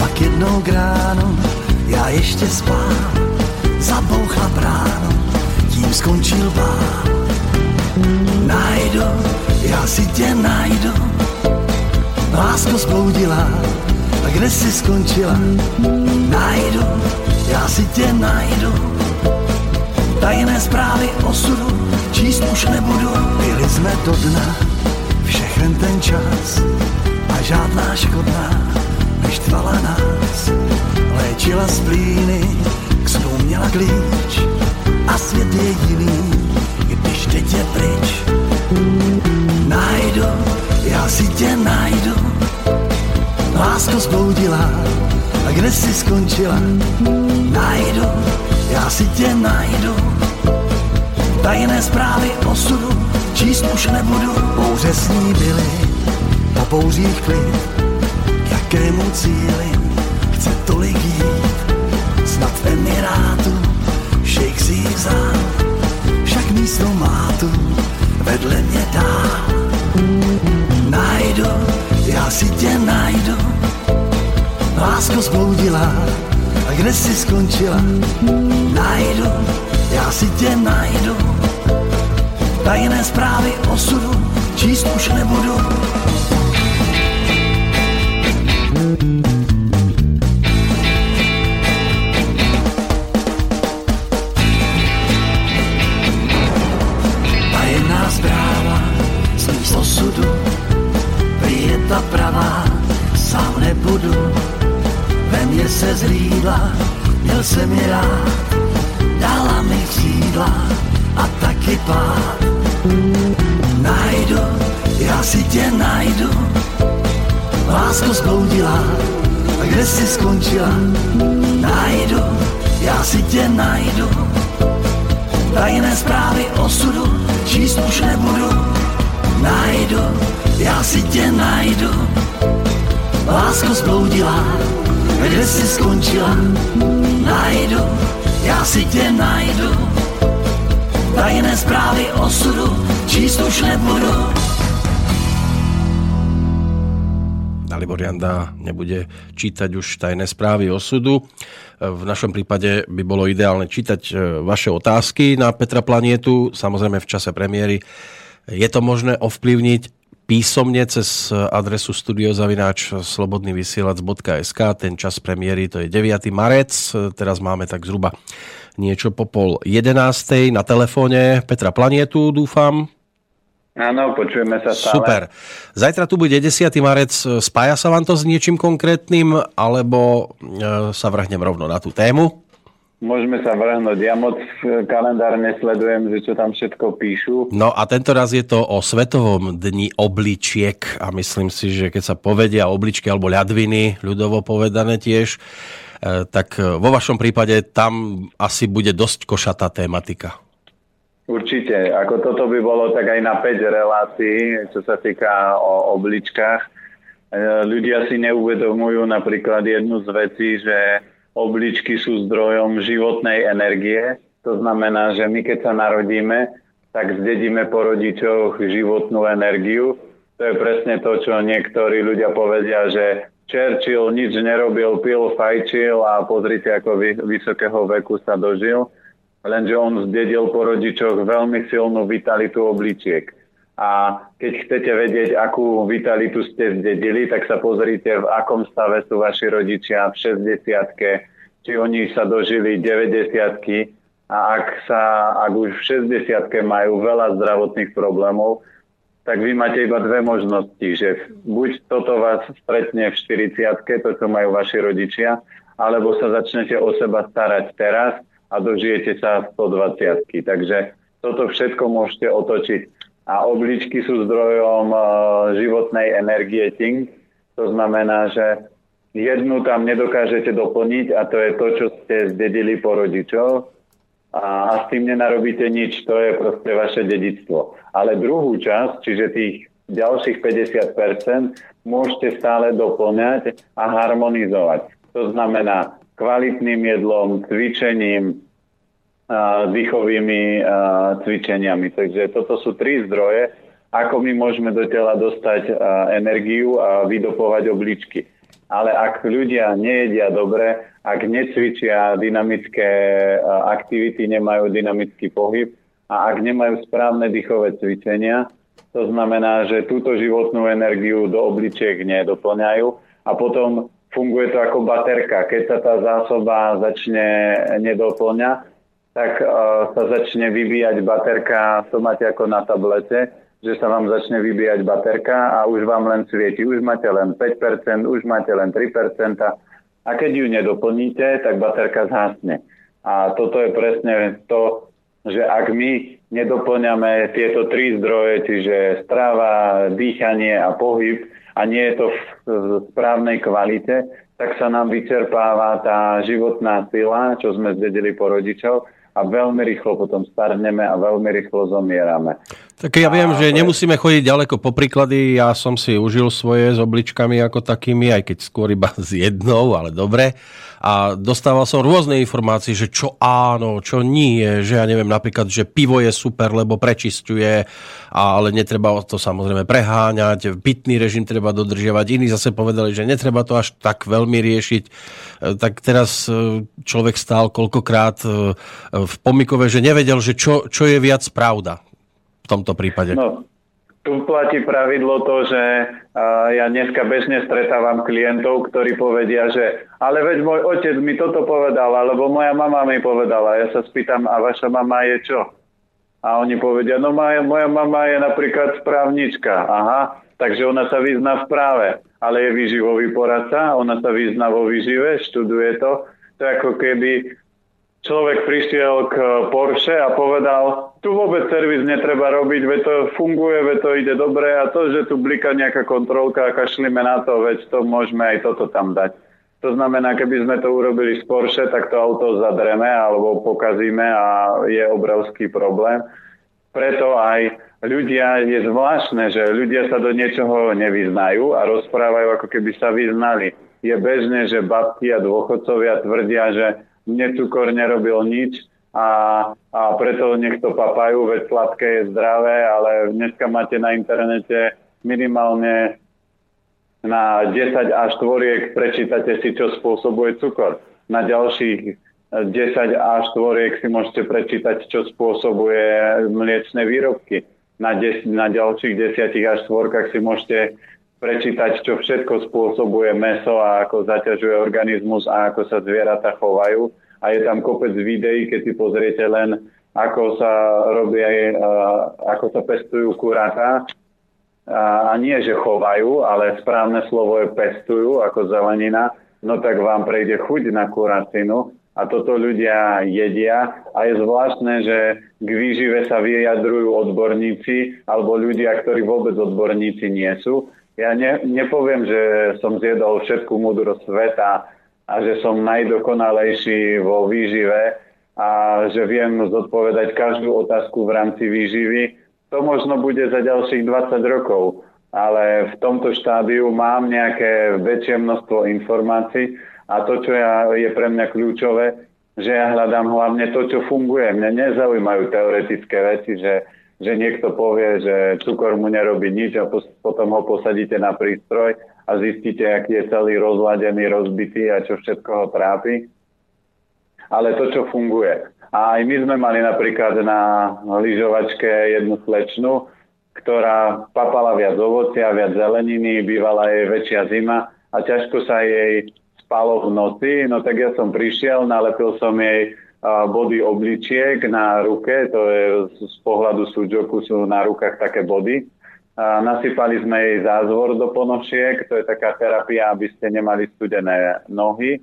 Pak jednou gránu, já ještě bránu, tím skončil bál. Najdu já si tě najdu. Lásko zbloudila, a kde jsi skončila? Najdu, já si tě najdu. Tajné zprávy osudu číst už nebudu. Byli jsme do dna, všechen ten čas a žádná škodná neštvala nás. Léčila splíny, k měla klíč a svět je jiný, když teď je pryč najdu, já si tě najdu. Lásko zbloudila, a kde jsi skončila? Najdu, já si tě najdu. Tajné zprávy osudu číst už nebudu. Bouře s ní byly, po bouřích klid, k jakému cíli chce tolik jít. Snad v Emirátu, šejk si však místo má tu vedle mě dál. Najdu, já si tě najdu. Lásko zbloudila, a kde jsi skončila? Najdu, já si tě najdu. Tajné zprávy osudu číst už nebudu. Nebudu. Dalibor Janda nebude čítať už tajné správy osudu. V našom prípade by bolo ideálne čítať e, vaše otázky na Petra Planietu, samozrejme v čase premiéry. Je to možné ovplyvniť písomne cez adresu studiozavináč slobodnyvysielac.sk. Ten čas premiéry to je 9. marec. Teraz máme tak zhruba niečo po pol 11. na telefóne Petra Planietu, dúfam. Áno, počujeme sa stále. Super. Zajtra tu bude 10. marec. Spája sa vám to s niečím konkrétnym, alebo e, sa vrhnem rovno na tú tému? Môžeme sa vrhnúť. Ja moc kalendár nesledujem, že čo tam všetko píšu. No a tento raz je to o Svetovom dni obličiek a myslím si, že keď sa povedia obličky alebo ľadviny, ľudovo povedané tiež, eh, tak vo vašom prípade tam asi bude dosť košatá tematika. Určite. Ako toto by bolo tak aj na 5 relácií, čo sa týka o obličkách. E, ľudia si neuvedomujú napríklad jednu z vecí, že obličky sú zdrojom životnej energie. To znamená, že my keď sa narodíme, tak zdedíme po rodičoch životnú energiu. To je presne to, čo niektorí ľudia povedia, že Churchill nič nerobil, pil, fajčil a pozrite, ako vysokého veku sa dožil. Lenže on zdedil po rodičoch veľmi silnú vitalitu obličiek. A keď chcete vedieť, akú vitalitu ste zdedili, tak sa pozrite, v akom stave sú vaši rodičia v 60 či oni sa dožili 90 a ak, sa, ak už v 60 majú veľa zdravotných problémov, tak vy máte iba dve možnosti, že buď toto vás stretne v 40 to, čo majú vaši rodičia, alebo sa začnete o seba starať teraz a dožijete sa v 120 Takže toto všetko môžete otočiť. A obličky sú zdrojom uh, životnej energie Ting. To znamená, že jednu tam nedokážete doplniť a to je to, čo ste zdedili po rodičov a s tým nenarobíte nič, to je proste vaše dedictvo. Ale druhú časť, čiže tých ďalších 50% môžete stále doplňať a harmonizovať. To znamená kvalitným jedlom, cvičením, dýchovými cvičeniami. Takže toto sú tri zdroje, ako my môžeme do tela dostať energiu a vydopovať obličky. Ale ak ľudia nejedia dobre, ak necvičia dynamické aktivity, nemajú dynamický pohyb a ak nemajú správne dýchové cvičenia, to znamená, že túto životnú energiu do obličiek nedoplňajú a potom funguje to ako baterka. Keď sa tá zásoba začne nedoplňa, tak uh, sa začne vyvíjať baterka, to máte ako na tablete, že sa vám začne vybíjať baterka a už vám len svieti. Už máte len 5%, už máte len 3%. A keď ju nedoplníte, tak baterka zhasne. A toto je presne to, že ak my nedoplňame tieto tri zdroje, čiže strava, dýchanie a pohyb, a nie je to v, správnej kvalite, tak sa nám vyčerpáva tá životná sila, čo sme zdedili po rodičov a veľmi rýchlo potom starneme a veľmi rýchlo zomierame. Tak ja viem, že nemusíme chodiť ďaleko po príklady. Ja som si užil svoje s obličkami ako takými, aj keď skôr iba s jednou, ale dobre. A dostával som rôzne informácie, že čo áno, čo nie, že ja neviem napríklad, že pivo je super, lebo prečistuje, ale netreba to samozrejme preháňať, pitný režim treba dodržiavať. Iní zase povedali, že netreba to až tak veľmi riešiť. E, tak teraz e, človek stál koľkokrát e, v pomikove, že nevedel, že čo, čo je viac pravda tomto prípade. No, tu platí pravidlo to, že ja dneska bežne stretávam klientov, ktorí povedia, že ale veď môj otec mi toto povedal, alebo moja mama mi povedala. Ja sa spýtam, a vaša mama je čo? A oni povedia, no moja, moja mama je napríklad správnička. Aha, takže ona sa vyzná v práve, ale je výživový poradca, ona sa vyzná vo výžive, študuje to. To ako keby človek prišiel k Porsche a povedal, tu vôbec servis netreba robiť, veď to funguje, veď to ide dobre a to, že tu blika nejaká kontrolka a kašlíme na to, veď to môžeme aj toto tam dať. To znamená, keby sme to urobili z Porsche, tak to auto zadreme alebo pokazíme a je obrovský problém. Preto aj ľudia, je zvláštne, že ľudia sa do niečoho nevyznajú a rozprávajú, ako keby sa vyznali. Je bežné, že babky a dôchodcovia tvrdia, že mne cukor nerobil nič a, a preto nech to papajú, veď sladké je zdravé, ale dneska máte na internete minimálne na 10 až tvoriek prečítate si, čo spôsobuje cukor. Na ďalších 10 až tvoriek si môžete prečítať, čo spôsobuje mliečne výrobky. Na, des, na ďalších 10 až tvorkách si môžete prečítať, čo všetko spôsobuje meso a ako zaťažuje organizmus a ako sa zvieratá chovajú. A je tam kopec videí, keď si pozriete len, ako sa robí, ako sa pestujú kuratá. A nie, že chovajú, ale správne slovo je pestujú, ako zelenina. No tak vám prejde chuť na kuracinu a toto ľudia jedia a je zvláštne, že k výžive sa vyjadrujú odborníci alebo ľudia, ktorí vôbec odborníci nie sú ja ne, nepoviem, že som zjedol všetku múdrosť sveta a že som najdokonalejší vo výžive, a že viem zodpovedať každú otázku v rámci výživy. To možno bude za ďalších 20 rokov, ale v tomto štádiu mám nejaké väčšie množstvo informácií a to, čo ja, je pre mňa kľúčové, že ja hľadám hlavne to, čo funguje. Mňa nezaujímajú teoretické veci, že, že niekto povie, že cukor mu nerobí nič a potom ho posadíte na prístroj a zistíte, aký je celý rozladený, rozbitý a čo všetko ho trápi. Ale to, čo funguje. A aj my sme mali napríklad na lyžovačke jednu slečnu, ktorá papala viac ovocia, viac zeleniny, bývala jej väčšia zima a ťažko sa jej spalo v noci, no tak ja som prišiel, nalepil som jej body obličiek na ruke, to je z pohľadu súďoku sú na rukách také body. Nasypali sme jej zázvor do ponošiek, to je taká terapia, aby ste nemali studené nohy,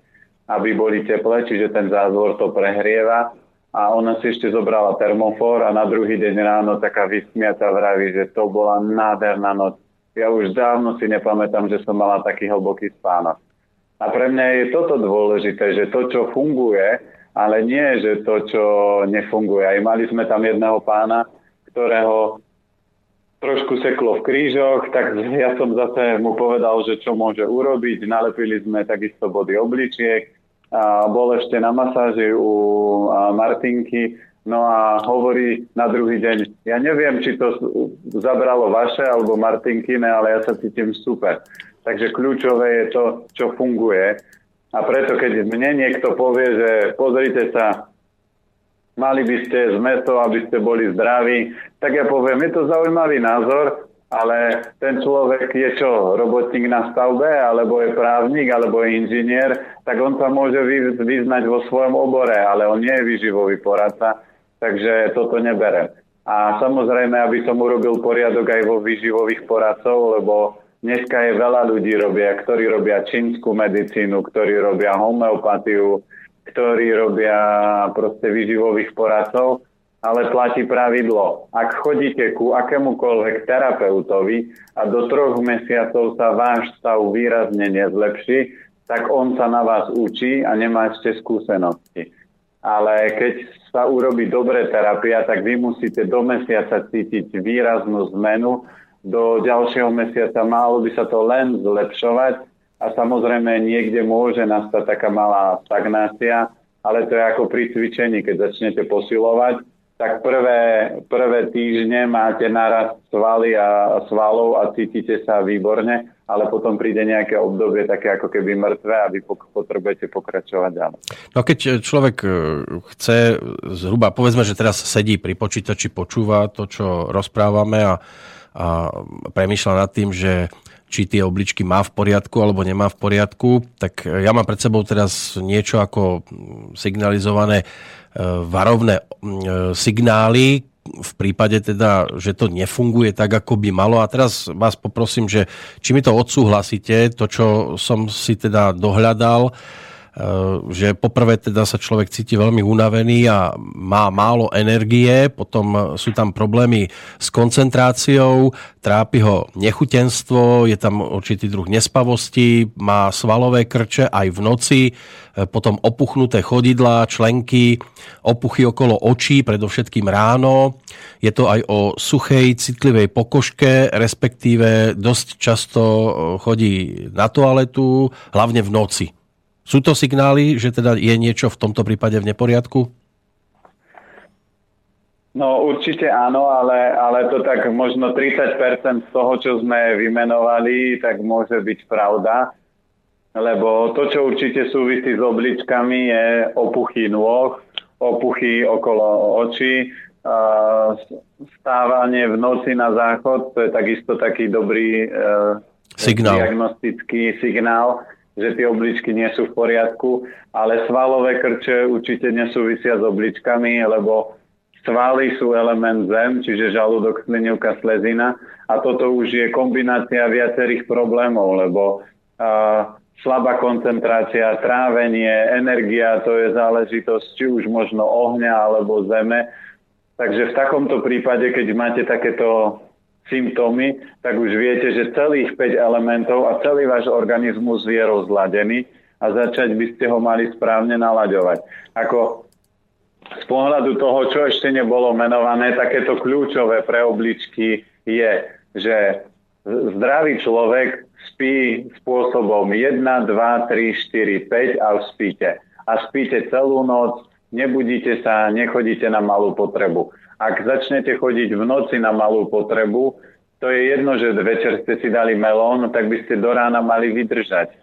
aby boli teplé, čiže ten zázvor to prehrieva. A ona si ešte zobrala termofor a na druhý deň ráno taká vysmiata vraví, že to bola nádherná noc. Ja už dávno si nepamätám, že som mala taký hlboký spánok. A pre mňa je toto dôležité, že to, čo funguje, ale nie, že to, čo nefunguje. Aj mali sme tam jedného pána, ktorého trošku seklo v krížoch, tak ja som zase mu povedal, že čo môže urobiť. Nalepili sme takisto body obličiek. A bol ešte na masáži u Martinky, no a hovorí na druhý deň, ja neviem, či to zabralo vaše alebo Martinkine, ale ja sa cítim super. Takže kľúčové je to, čo funguje. A preto, keď mne niekto povie, že pozrite sa, mali by ste z meso, aby ste boli zdraví, tak ja poviem, je to zaujímavý názor, ale ten človek je čo, robotník na stavbe, alebo je právnik, alebo je inžinier, tak on sa môže vyznať vo svojom obore, ale on nie je výživový poradca, takže toto nebere. A samozrejme, aby som urobil poriadok aj vo výživových poradcov, lebo Dneska je veľa ľudí, robia, ktorí robia čínsku medicínu, ktorí robia homeopatiu, ktorí robia proste výživových poradcov, ale platí pravidlo. Ak chodíte ku akémukoľvek terapeutovi a do troch mesiacov sa váš stav výrazne nezlepší, tak on sa na vás učí a nemá ešte skúsenosti. Ale keď sa urobí dobré terapia, tak vy musíte do mesiaca cítiť výraznú zmenu do ďalšieho mesiaca malo by sa to len zlepšovať a samozrejme niekde môže nastať taká malá stagnácia, ale to je ako pri cvičení, keď začnete posilovať, tak prvé, prvé týždne máte naraz svaly a svalov a cítite sa výborne, ale potom príde nejaké obdobie také ako keby mŕtve a vy potrebujete pokračovať ďalej. No keď človek e, chce zhruba, povedzme, že teraz sedí pri počítači, počúva to, čo rozprávame a a premýšľa nad tým, že či tie obličky má v poriadku alebo nemá v poriadku, tak ja mám pred sebou teraz niečo ako signalizované e, varovné e, signály, v prípade teda, že to nefunguje tak, ako by malo. A teraz vás poprosím, že či mi to odsúhlasíte, to, čo som si teda dohľadal, že poprvé teda sa človek cíti veľmi unavený a má málo energie, potom sú tam problémy s koncentráciou, trápi ho nechutenstvo, je tam určitý druh nespavosti, má svalové krče aj v noci, eh, potom opuchnuté chodidlá, členky, opuchy okolo očí, predovšetkým ráno. Je to aj o suchej, citlivej pokožke, respektíve dosť často eh, chodí na toaletu, hlavne v noci. Sú to signály, že teda je niečo v tomto prípade v neporiadku? No určite áno, ale, ale to tak možno 30% z toho, čo sme vymenovali, tak môže byť pravda. Lebo to, čo určite súvisí s obličkami, je opuchy nôh, opuchy okolo očí, stávanie v noci na záchod, to je takisto taký dobrý e, signál. diagnostický signál že tie obličky nie sú v poriadku, ale svalové krče určite nesúvisia s obličkami, lebo svaly sú element zem, čiže žalúdok, slinivka, slezina a toto už je kombinácia viacerých problémov, lebo uh, slabá koncentrácia, trávenie, energia, to je záležitosť či už možno ohňa alebo zeme. Takže v takomto prípade, keď máte takéto symptómy, tak už viete, že celých 5 elementov a celý váš organizmus je rozladený a začať by ste ho mali správne nalaďovať. Ako z pohľadu toho, čo ešte nebolo menované, takéto kľúčové pre obličky je, že zdravý človek spí spôsobom 1, 2, 3, 4, 5 a spíte. A spíte celú noc, nebudíte sa, nechodíte na malú potrebu. Ak začnete chodiť v noci na malú potrebu, to je jedno, že večer ste si dali melón, tak by ste do rána mali vydržať.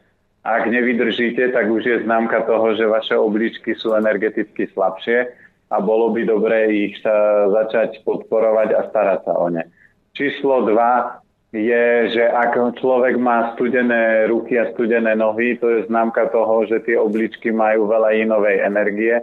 Ak nevydržíte, tak už je známka toho, že vaše obličky sú energeticky slabšie a bolo by dobré ich sa začať podporovať a starať sa o ne. Číslo 2 je, že ak človek má studené ruky a studené nohy, to je známka toho, že tie obličky majú veľa inovej energie.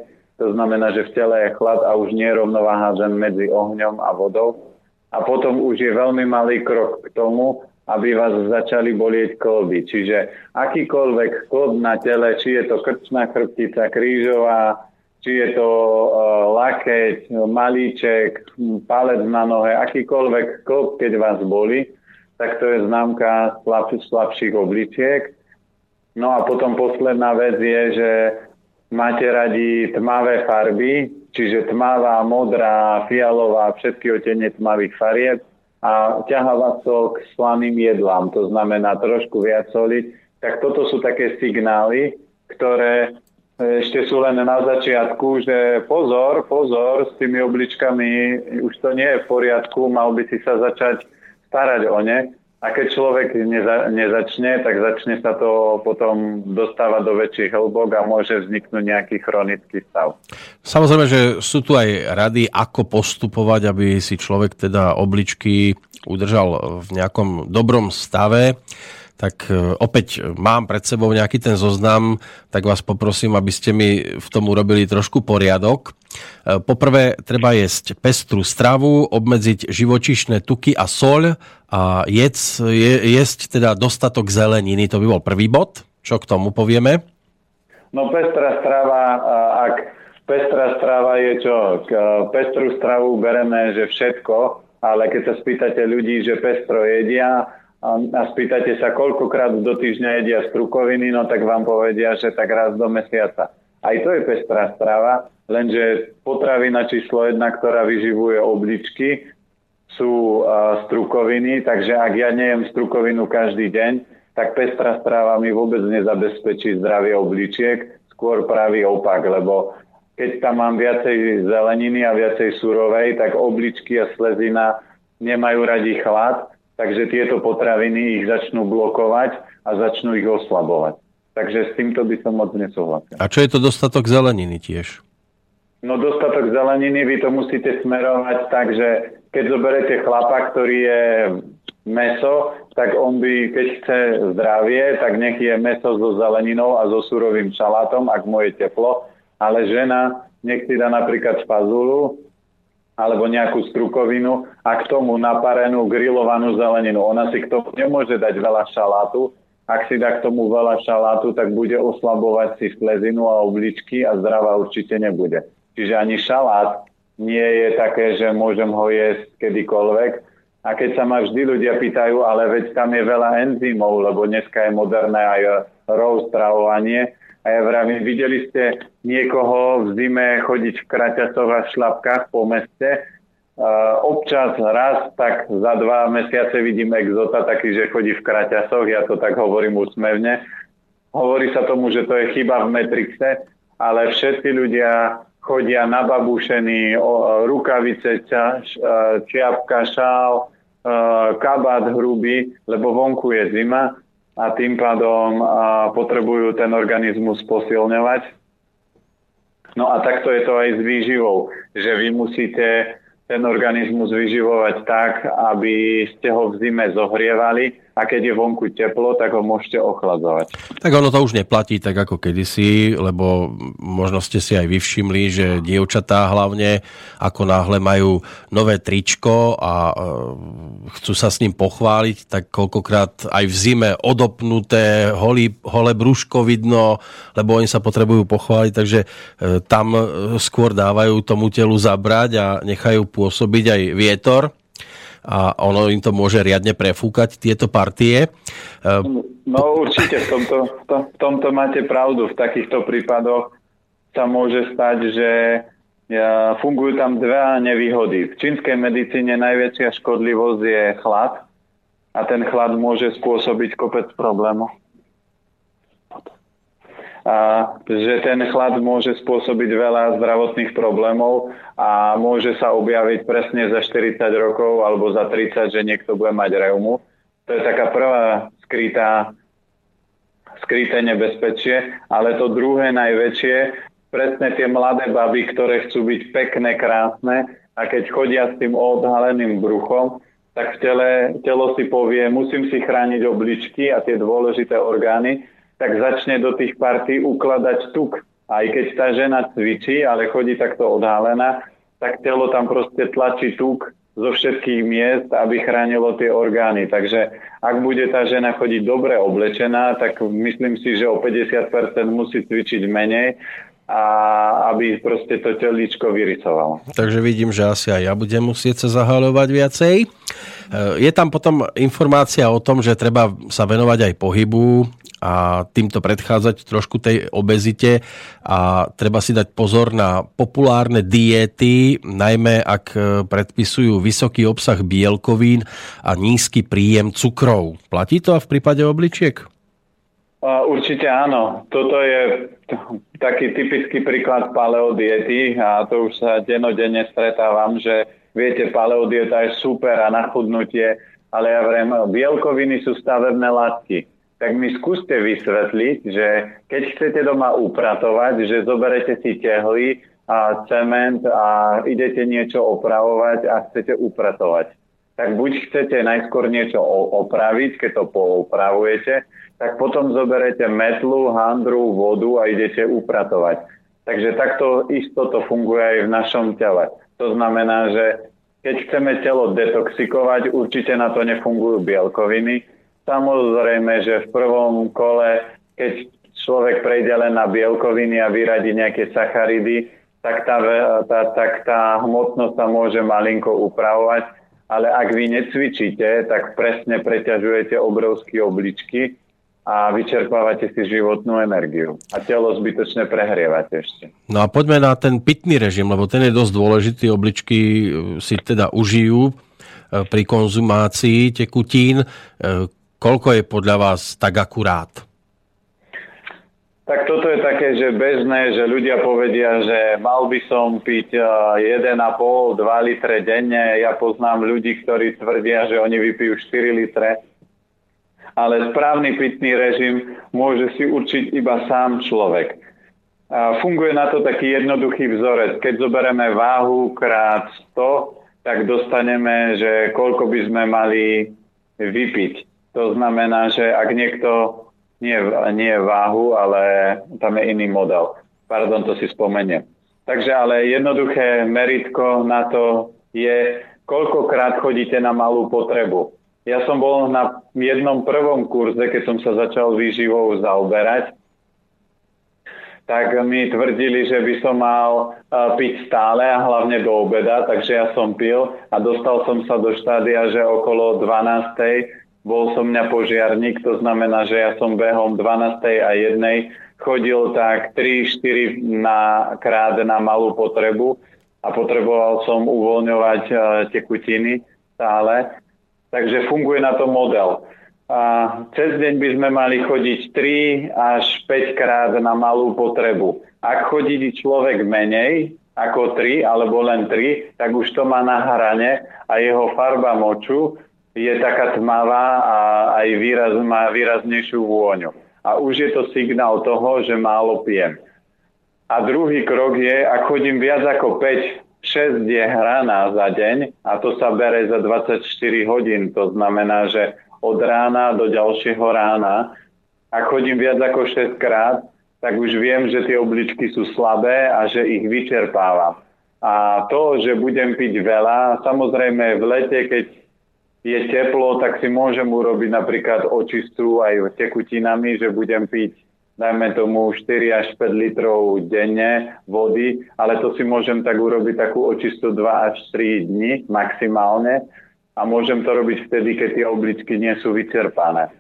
To znamená, že v tele je chlad a už nie je rovnováha medzi ohňom a vodou. A potom už je veľmi malý krok k tomu, aby vás začali bolieť kolby. Čiže akýkoľvek klb na tele, či je to krčná chrbtica, krížová, či je to uh, lakeť, malíček, palec na nohe, akýkoľvek klb, keď vás boli, tak to je známka slab, slabších obličiek. No a potom posledná vec je, že máte radi tmavé farby, čiže tmavá, modrá, fialová, všetky otenie tmavých farieb a ťaha vás to k slaným jedlám, to znamená trošku viac soliť, tak toto sú také signály, ktoré e, ešte sú len na začiatku, že pozor, pozor, s tými obličkami už to nie je v poriadku, mal by si sa začať starať o ne. A keď človek neza, nezačne, tak začne sa to potom dostávať do väčších hĺbok a môže vzniknúť nejaký chronický stav. Samozrejme, že sú tu aj rady, ako postupovať, aby si človek teda obličky udržal v nejakom dobrom stave tak e, opäť mám pred sebou nejaký ten zoznam, tak vás poprosím, aby ste mi v tom urobili trošku poriadok. E, poprvé treba jesť pestru stravu, obmedziť živočišné tuky a soľ a jedz, je, jesť teda dostatok zeleniny. To by bol prvý bod. Čo k tomu povieme? No pestrá strava, ak pestrá strava je čo? Pestrú stravu bereme, že všetko, ale keď sa spýtate ľudí, že pestro jedia, a spýtate sa, koľkokrát do týždňa jedia strukoviny, no tak vám povedia, že tak raz do mesiaca. Aj to je pestrá strava, lenže potravina číslo jedna, ktorá vyživuje obličky, sú uh, strukoviny, takže ak ja nejem strukovinu každý deň, tak pestrá strava mi vôbec nezabezpečí zdravie obličiek, skôr pravý opak, lebo keď tam mám viacej zeleniny a viacej surovej, tak obličky a slezina nemajú radi chlad takže tieto potraviny ich začnú blokovať a začnú ich oslabovať. Takže s týmto by som moc nesúhlasil. A čo je to dostatok zeleniny tiež? No dostatok zeleniny vy to musíte smerovať tak, že keď zoberete chlapa, ktorý je meso, tak on by, keď chce zdravie, tak nech je meso so zeleninou a so surovým šalátom, ak mu je teplo, ale žena nech si dá napríklad fazulu, alebo nejakú strukovinu a k tomu naparenú grillovanú zeleninu. Ona si k tomu nemôže dať veľa šalátu. Ak si dá k tomu veľa šalátu, tak bude oslabovať si slezinu a obličky a zdravá určite nebude. Čiže ani šalát nie je také, že môžem ho jesť kedykoľvek. A keď sa ma vždy ľudia pýtajú, ale veď tam je veľa enzymov, lebo dneska je moderné aj raw stravovanie, a ja vravím, videli ste niekoho v zime chodiť v kraťasoch a šlapkách po meste? Občas raz, tak za dva mesiace vidím exota taký, že chodí v kraťasoch, ja to tak hovorím úsmevne. Hovorí sa tomu, že to je chyba v Metrixe, ale všetci ľudia chodia na babušení, rukavice, čiapka, šál, kabát hrubý, lebo vonku je zima a tým pádom potrebujú ten organizmus posilňovať. No a takto je to aj s výživou, že vy musíte ten organizmus vyživovať tak, aby ste ho v zime zohrievali a keď je vonku teplo, tak ho môžete ochladzovať. Tak ono to už neplatí tak ako kedysi, lebo možno ste si aj vyvšimli, že dievčatá hlavne ako náhle majú nové tričko a e, chcú sa s ním pochváliť, tak koľkokrát aj v zime odopnuté, holý, holé brúško vidno, lebo oni sa potrebujú pochváliť, takže e, tam skôr dávajú tomu telu zabrať a nechajú pôsobiť aj vietor a ono im to môže riadne prefúkať tieto partie. No určite, v tomto, v tomto máte pravdu. V takýchto prípadoch sa môže stať, že fungujú tam dve nevýhody. V čínskej medicíne najväčšia škodlivosť je chlad a ten chlad môže spôsobiť kopec problémov a že ten chlad môže spôsobiť veľa zdravotných problémov a môže sa objaviť presne za 40 rokov alebo za 30, že niekto bude mať reumu. To je taká prvá skrytá, skryté nebezpečie, ale to druhé najväčšie, presne tie mladé baby, ktoré chcú byť pekné, krásne a keď chodia s tým odhaleným bruchom, tak v tele, telo si povie, musím si chrániť obličky a tie dôležité orgány, tak začne do tých partí ukladať tuk. Aj keď tá žena cvičí, ale chodí takto odhálená, tak telo tam proste tlačí tuk zo všetkých miest, aby chránilo tie orgány. Takže ak bude tá žena chodiť dobre oblečená, tak myslím si, že o 50% musí cvičiť menej a aby proste to teličko vyrysovalo. Takže vidím, že asi aj ja budem musieť sa zahalovať viacej. E, je tam potom informácia o tom, že treba sa venovať aj pohybu, a týmto predchádzať trošku tej obezite a treba si dať pozor na populárne diety, najmä ak e, predpisujú vysoký obsah bielkovín a nízky príjem cukrov. Platí to v prípade obličiek? Určite áno. Toto je taký typický príklad paleodiety a to už sa denodenne stretávam, že viete, paleodieta je super a na chudnutie, ale ja vrem, bielkoviny sú stavebné látky tak mi skúste vysvetliť, že keď chcete doma upratovať, že zoberete si tehly a cement a idete niečo opravovať a chcete upratovať. Tak buď chcete najskôr niečo opraviť, keď to poopravujete, tak potom zoberete metlu, handru, vodu a idete upratovať. Takže takto isto to funguje aj v našom tele. To znamená, že keď chceme telo detoxikovať, určite na to nefungujú bielkoviny, Samozrejme, že v prvom kole, keď človek prejde len na bielkoviny a vyradí nejaké sacharidy, tak tá, tá, tak tá hmotnosť sa môže malinko upravovať, ale ak vy necvičíte, tak presne preťažujete obrovské obličky a vyčerpávate si životnú energiu. A telo zbytočne prehrievate ešte. No a poďme na ten pitný režim, lebo ten je dosť dôležitý. Obličky si teda užijú e, pri konzumácii tekutín. E, Koľko je podľa vás tak akurát? Tak toto je také, že bežné, že ľudia povedia, že mal by som piť 1,5-2 litre denne. Ja poznám ľudí, ktorí tvrdia, že oni vypijú 4 litre. Ale správny pitný režim môže si určiť iba sám človek. Funguje na to taký jednoduchý vzorec. Keď zoberieme váhu krát 100, tak dostaneme, že koľko by sme mali vypiť. To znamená, že ak niekto nie, nie váhu, ale tam je iný model. Pardon, to si spomeniem. Takže ale jednoduché meritko na to je, koľkokrát chodíte na malú potrebu. Ja som bol na jednom prvom kurze, keď som sa začal výživou zaoberať, tak mi tvrdili, že by som mal piť stále a hlavne do obeda, takže ja som pil a dostal som sa do štádia, že okolo 12 bol som mňa požiarník, to znamená, že ja som behom 12. a 1. chodil tak 3-4 na krát na malú potrebu a potreboval som uvoľňovať e, tekutiny stále. Takže funguje na to model. A cez deň by sme mali chodiť 3 až 5 krát na malú potrebu. Ak chodí človek menej ako 3 alebo len 3, tak už to má na hrane a jeho farba moču je taká tmavá a aj výraz, má výraznejšiu vôňu. A už je to signál toho, že málo pijem. A druhý krok je, ak chodím viac ako 5 6 je hraná za deň a to sa bere za 24 hodín. To znamená, že od rána do ďalšieho rána. Ak chodím viac ako 6 krát, tak už viem, že tie obličky sú slabé a že ich vyčerpávam. A to, že budem piť veľa, samozrejme v lete, keď je teplo, tak si môžem urobiť napríklad očistu aj tekutinami, že budem piť dajme tomu 4 až 5 litrov denne vody, ale to si môžem tak urobiť takú očistu 2 až 3 dní maximálne a môžem to robiť vtedy, keď tie obličky nie sú vyčerpané.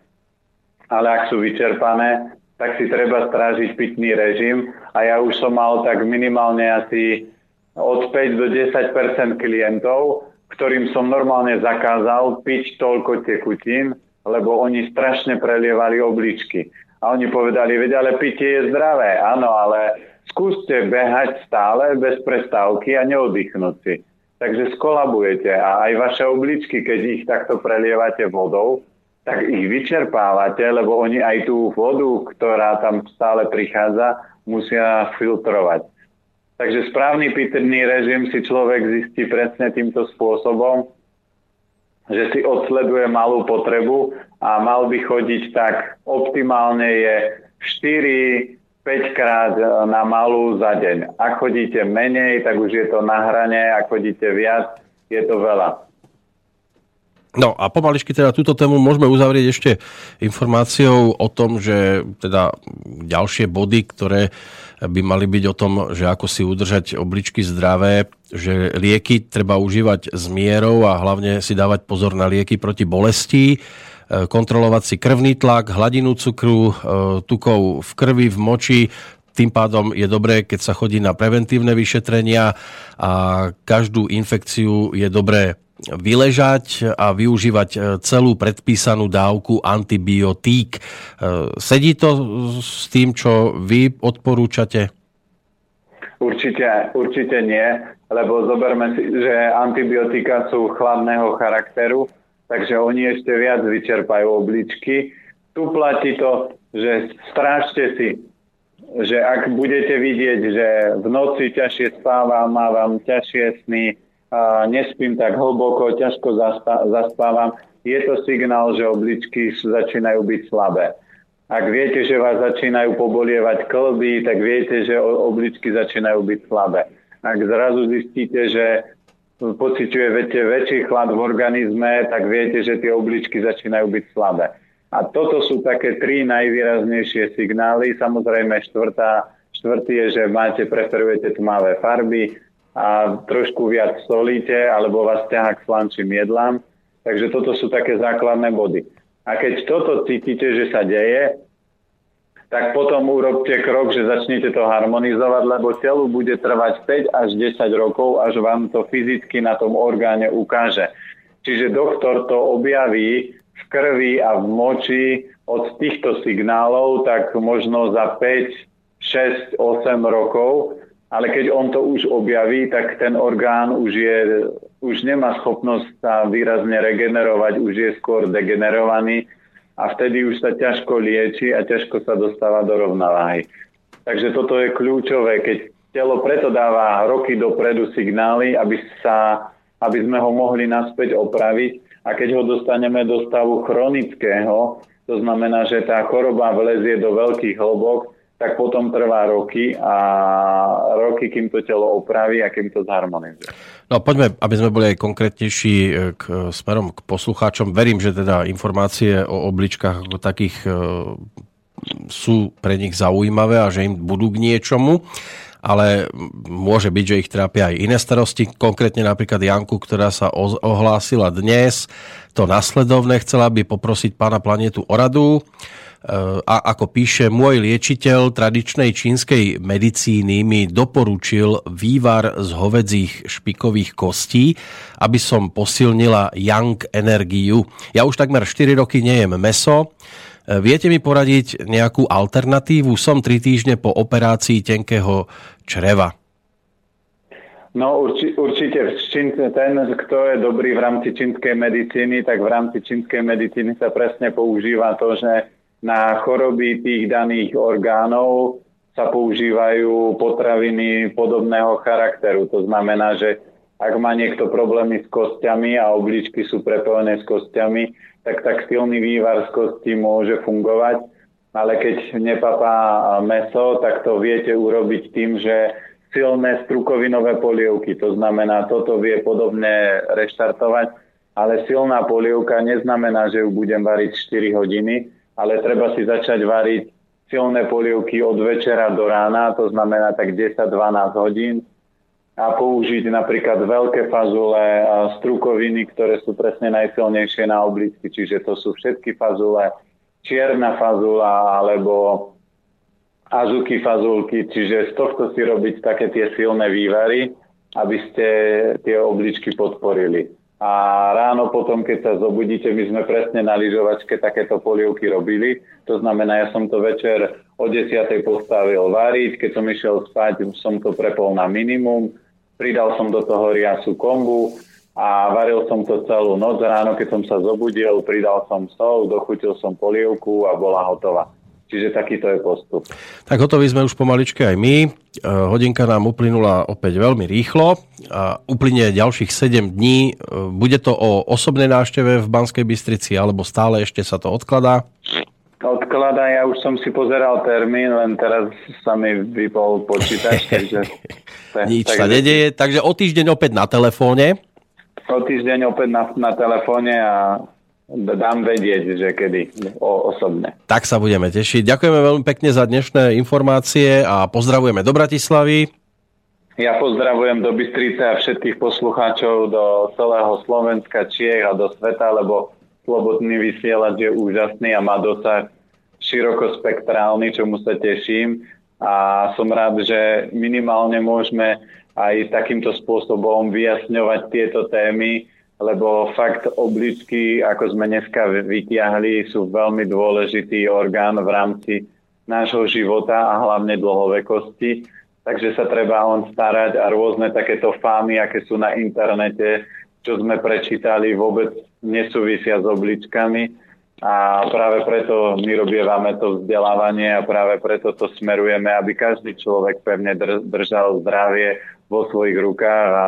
Ale ak sú vyčerpané, tak si treba strážiť pitný režim a ja už som mal tak minimálne asi od 5 do 10% klientov, ktorým som normálne zakázal piť toľko tekutín, lebo oni strašne prelievali obličky. A oni povedali, veď ale pitie je zdravé. Áno, ale skúste behať stále bez prestávky a neoddychnúť si. Takže skolabujete a aj vaše obličky, keď ich takto prelievate vodou, tak ich vyčerpávate, lebo oni aj tú vodu, ktorá tam stále prichádza, musia filtrovať. Takže správny pitný režim si človek zistí presne týmto spôsobom, že si odsleduje malú potrebu a mal by chodiť tak optimálne je 4 5 krát na malú za deň. Ak chodíte menej, tak už je to na hrane, ak chodíte viac, je to veľa. No a pomaličky teda túto tému môžeme uzavrieť ešte informáciou o tom, že teda ďalšie body, ktoré by mali byť o tom, že ako si udržať obličky zdravé, že lieky treba užívať s mierou a hlavne si dávať pozor na lieky proti bolesti, e, kontrolovať si krvný tlak, hladinu cukru, e, tukov v krvi, v moči, tým pádom je dobré, keď sa chodí na preventívne vyšetrenia a každú infekciu je dobré vyležať a využívať e, celú predpísanú dávku antibiotík. Sedí to s tým, čo vy odporúčate? Určite, určite nie, lebo zoberme si, že antibiotika sú chladného charakteru, takže oni ešte viac vyčerpajú obličky. Tu platí to, že strážte si, že ak budete vidieť, že v noci ťažšie spávam, mávam ťažšie sny, a nespím tak hlboko, ťažko zaspávam, je to signál, že obličky začínajú byť slabé. Ak viete, že vás začínajú pobolievať klby, tak viete, že obličky začínajú byť slabé. Ak zrazu zistíte, že pociťujete väčší chlad v organizme, tak viete, že tie obličky začínajú byť slabé. A toto sú také tri najvýraznejšie signály. Samozrejme, štvrtá, štvrtý je, že máte, preferujete tmavé farby, a trošku viac solíte alebo vás ťaha k slančím jedlám. Takže toto sú také základné body. A keď toto cítite, že sa deje, tak potom urobte krok, že začnete to harmonizovať, lebo telu bude trvať 5 až 10 rokov, až vám to fyzicky na tom orgáne ukáže. Čiže doktor to objaví v krvi a v moči od týchto signálov, tak možno za 5, 6, 8 rokov ale keď on to už objaví, tak ten orgán už, je, už nemá schopnosť sa výrazne regenerovať, už je skôr degenerovaný a vtedy už sa ťažko lieči a ťažko sa dostáva do rovnováhy. Takže toto je kľúčové, keď telo preto dáva roky dopredu signály, aby, sa, aby sme ho mohli naspäť opraviť a keď ho dostaneme do stavu chronického, to znamená, že tá choroba vlezie do veľkých hlbok, tak potom trvá roky a roky, kým to telo opraví a kým to zharmonizuje. No poďme, aby sme boli aj konkrétnejší e, k, smerom k poslucháčom. Verím, že teda informácie o obličkách ako takých e, sú pre nich zaujímavé a že im budú k niečomu ale môže byť, že ich trápia aj iné starosti, konkrétne napríklad Janku, ktorá sa ohlásila dnes. To nasledovne chcela by poprosiť pána planetu o radu a ako píše, môj liečiteľ tradičnej čínskej medicíny mi doporučil vývar z hovedzích špikových kostí, aby som posilnila yang energiu. Ja už takmer 4 roky nejem meso. Viete mi poradiť nejakú alternatívu? Som 3 týždne po operácii tenkého čreva. No urči, určite ten, kto je dobrý v rámci čínskej medicíny, tak v rámci čínskej medicíny sa presne používa to, že na choroby tých daných orgánov sa používajú potraviny podobného charakteru. To znamená, že ak má niekto problémy s kostiami a obličky sú prepojené s kostiami, tak silný vývar z kosti môže fungovať. Ale keď nepapá meso, tak to viete urobiť tým, že silné strukovinové polievky, to znamená, toto vie podobne reštartovať, ale silná polievka neznamená, že ju budem variť 4 hodiny, ale treba si začať variť silné polievky od večera do rána, to znamená tak 10-12 hodín a použiť napríklad veľké fazule strukoviny, ktoré sú presne najsilnejšie na obličky, čiže to sú všetky fazule, čierna fazula alebo azuky fazulky, čiže z tohto si robiť také tie silné vývary aby ste tie obličky podporili. A ráno potom, keď sa zobudíte, my sme presne na lyžovačke takéto polievky robili. To znamená, ja som to večer o 10. postavil variť, keď som išiel spať, som to prepol na minimum, pridal som do toho riasu kombu a varil som to celú noc. Ráno, keď som sa zobudil, pridal som sol, dochutil som polievku a bola hotová. Čiže takýto je postup. Tak hotoví sme už pomaličke aj my. E, hodinka nám uplynula opäť veľmi rýchlo. A uplynie ďalších 7 dní. E, bude to o osobnej návšteve v Banskej Bystrici, alebo stále ešte sa to odkladá? Odkladá, ja už som si pozeral termín, len teraz sa mi vypol počítač, takže... Nič takže... sa nedeje, takže o týždeň opäť na telefóne. O týždeň opäť na, na telefóne a dám vedieť, že kedy o, osobne. Tak sa budeme tešiť. Ďakujeme veľmi pekne za dnešné informácie a pozdravujeme do Bratislavy. Ja pozdravujem do Bystrice a všetkých poslucháčov do celého Slovenska, Čiech a do sveta, lebo slobodný vysielač je úžasný a má dosah širokospektrálny, čomu sa teším. A som rád, že minimálne môžeme aj takýmto spôsobom vyjasňovať tieto témy, lebo fakt obličky, ako sme dneska vytiahli, sú veľmi dôležitý orgán v rámci nášho života a hlavne dlhovekosti. Takže sa treba on starať a rôzne takéto fámy, aké sú na internete, čo sme prečítali, vôbec nesúvisia s obličkami. A práve preto my robievame to vzdelávanie a práve preto to smerujeme, aby každý človek pevne držal zdravie vo svojich rukách a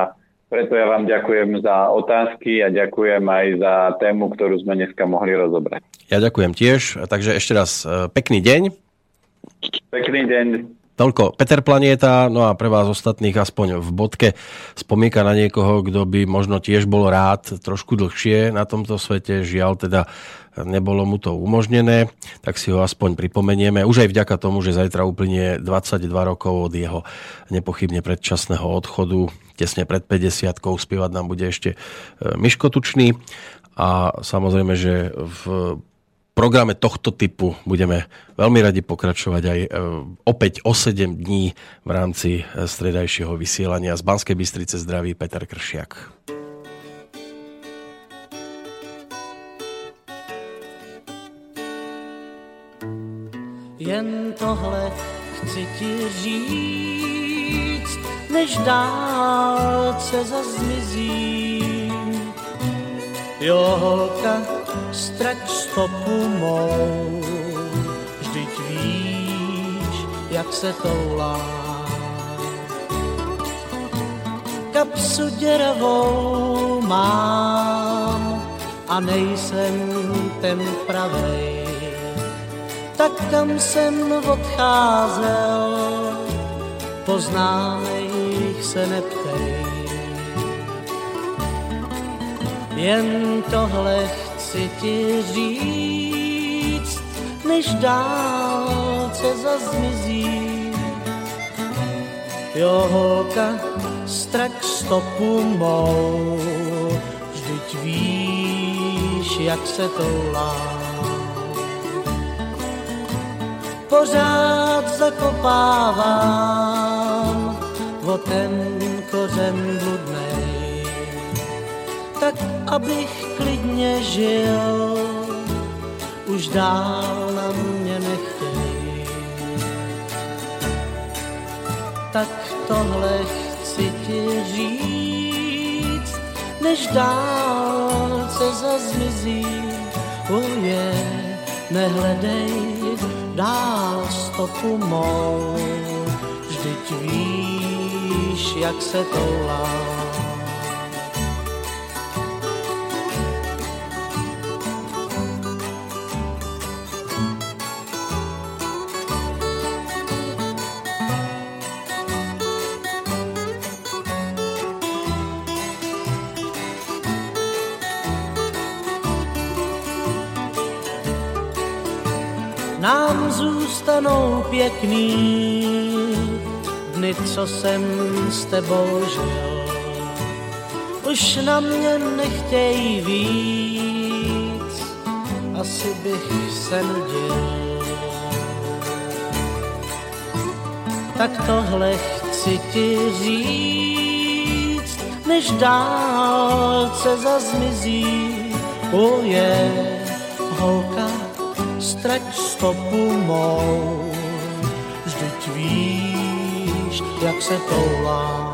preto ja vám ďakujem za otázky a ďakujem aj za tému, ktorú sme dneska mohli rozobrať. Ja ďakujem tiež, takže ešte raz e, pekný deň. Pekný deň. Toľko. Peter Planieta, no a pre vás ostatných aspoň v bodke spomienka na niekoho, kto by možno tiež bol rád trošku dlhšie na tomto svete, žiaľ teda nebolo mu to umožnené, tak si ho aspoň pripomenieme. Už aj vďaka tomu, že zajtra uplynie 22 rokov od jeho nepochybne predčasného odchodu, tesne pred 50 spievať nám bude ešte e, Miško Tučný. A samozrejme, že v programe tohto typu budeme veľmi radi pokračovať aj e, opäť o 7 dní v rámci e, stredajšieho vysielania. Z Banskej Bystrice zdraví Peter Kršiak. Jen tohle chci ti říct, než dálce zazmizí. Jo, holka, strať stopu mou, vždyť víš, jak se toulá. Kapsu děravou mám a nejsem ten pravej, tak kam jsem odcházel, po známejch se neptej. Jen tohle chci ti říct, než dálce zazmizí. Jo, holka, strak stopu mou, vždyť víš, jak se toulá pořád zakopávám o ten kořen bludnej, tak abych klidně žil, už dál na mě nechtěj. Tak tohle chci ti říct, než dálce zazmizí, oh yeah, nehledej dál stopu mou, vždyť víš, jak se toulá. Zůstanou pěkný dny, co jsem s tebou žil. Už na mě nechtějí víc, asi bych se nudil. Tak tohle chci ti říct, než dálce zazmizí. O je, holka, stopu mou, vždyť víš, jak se toulám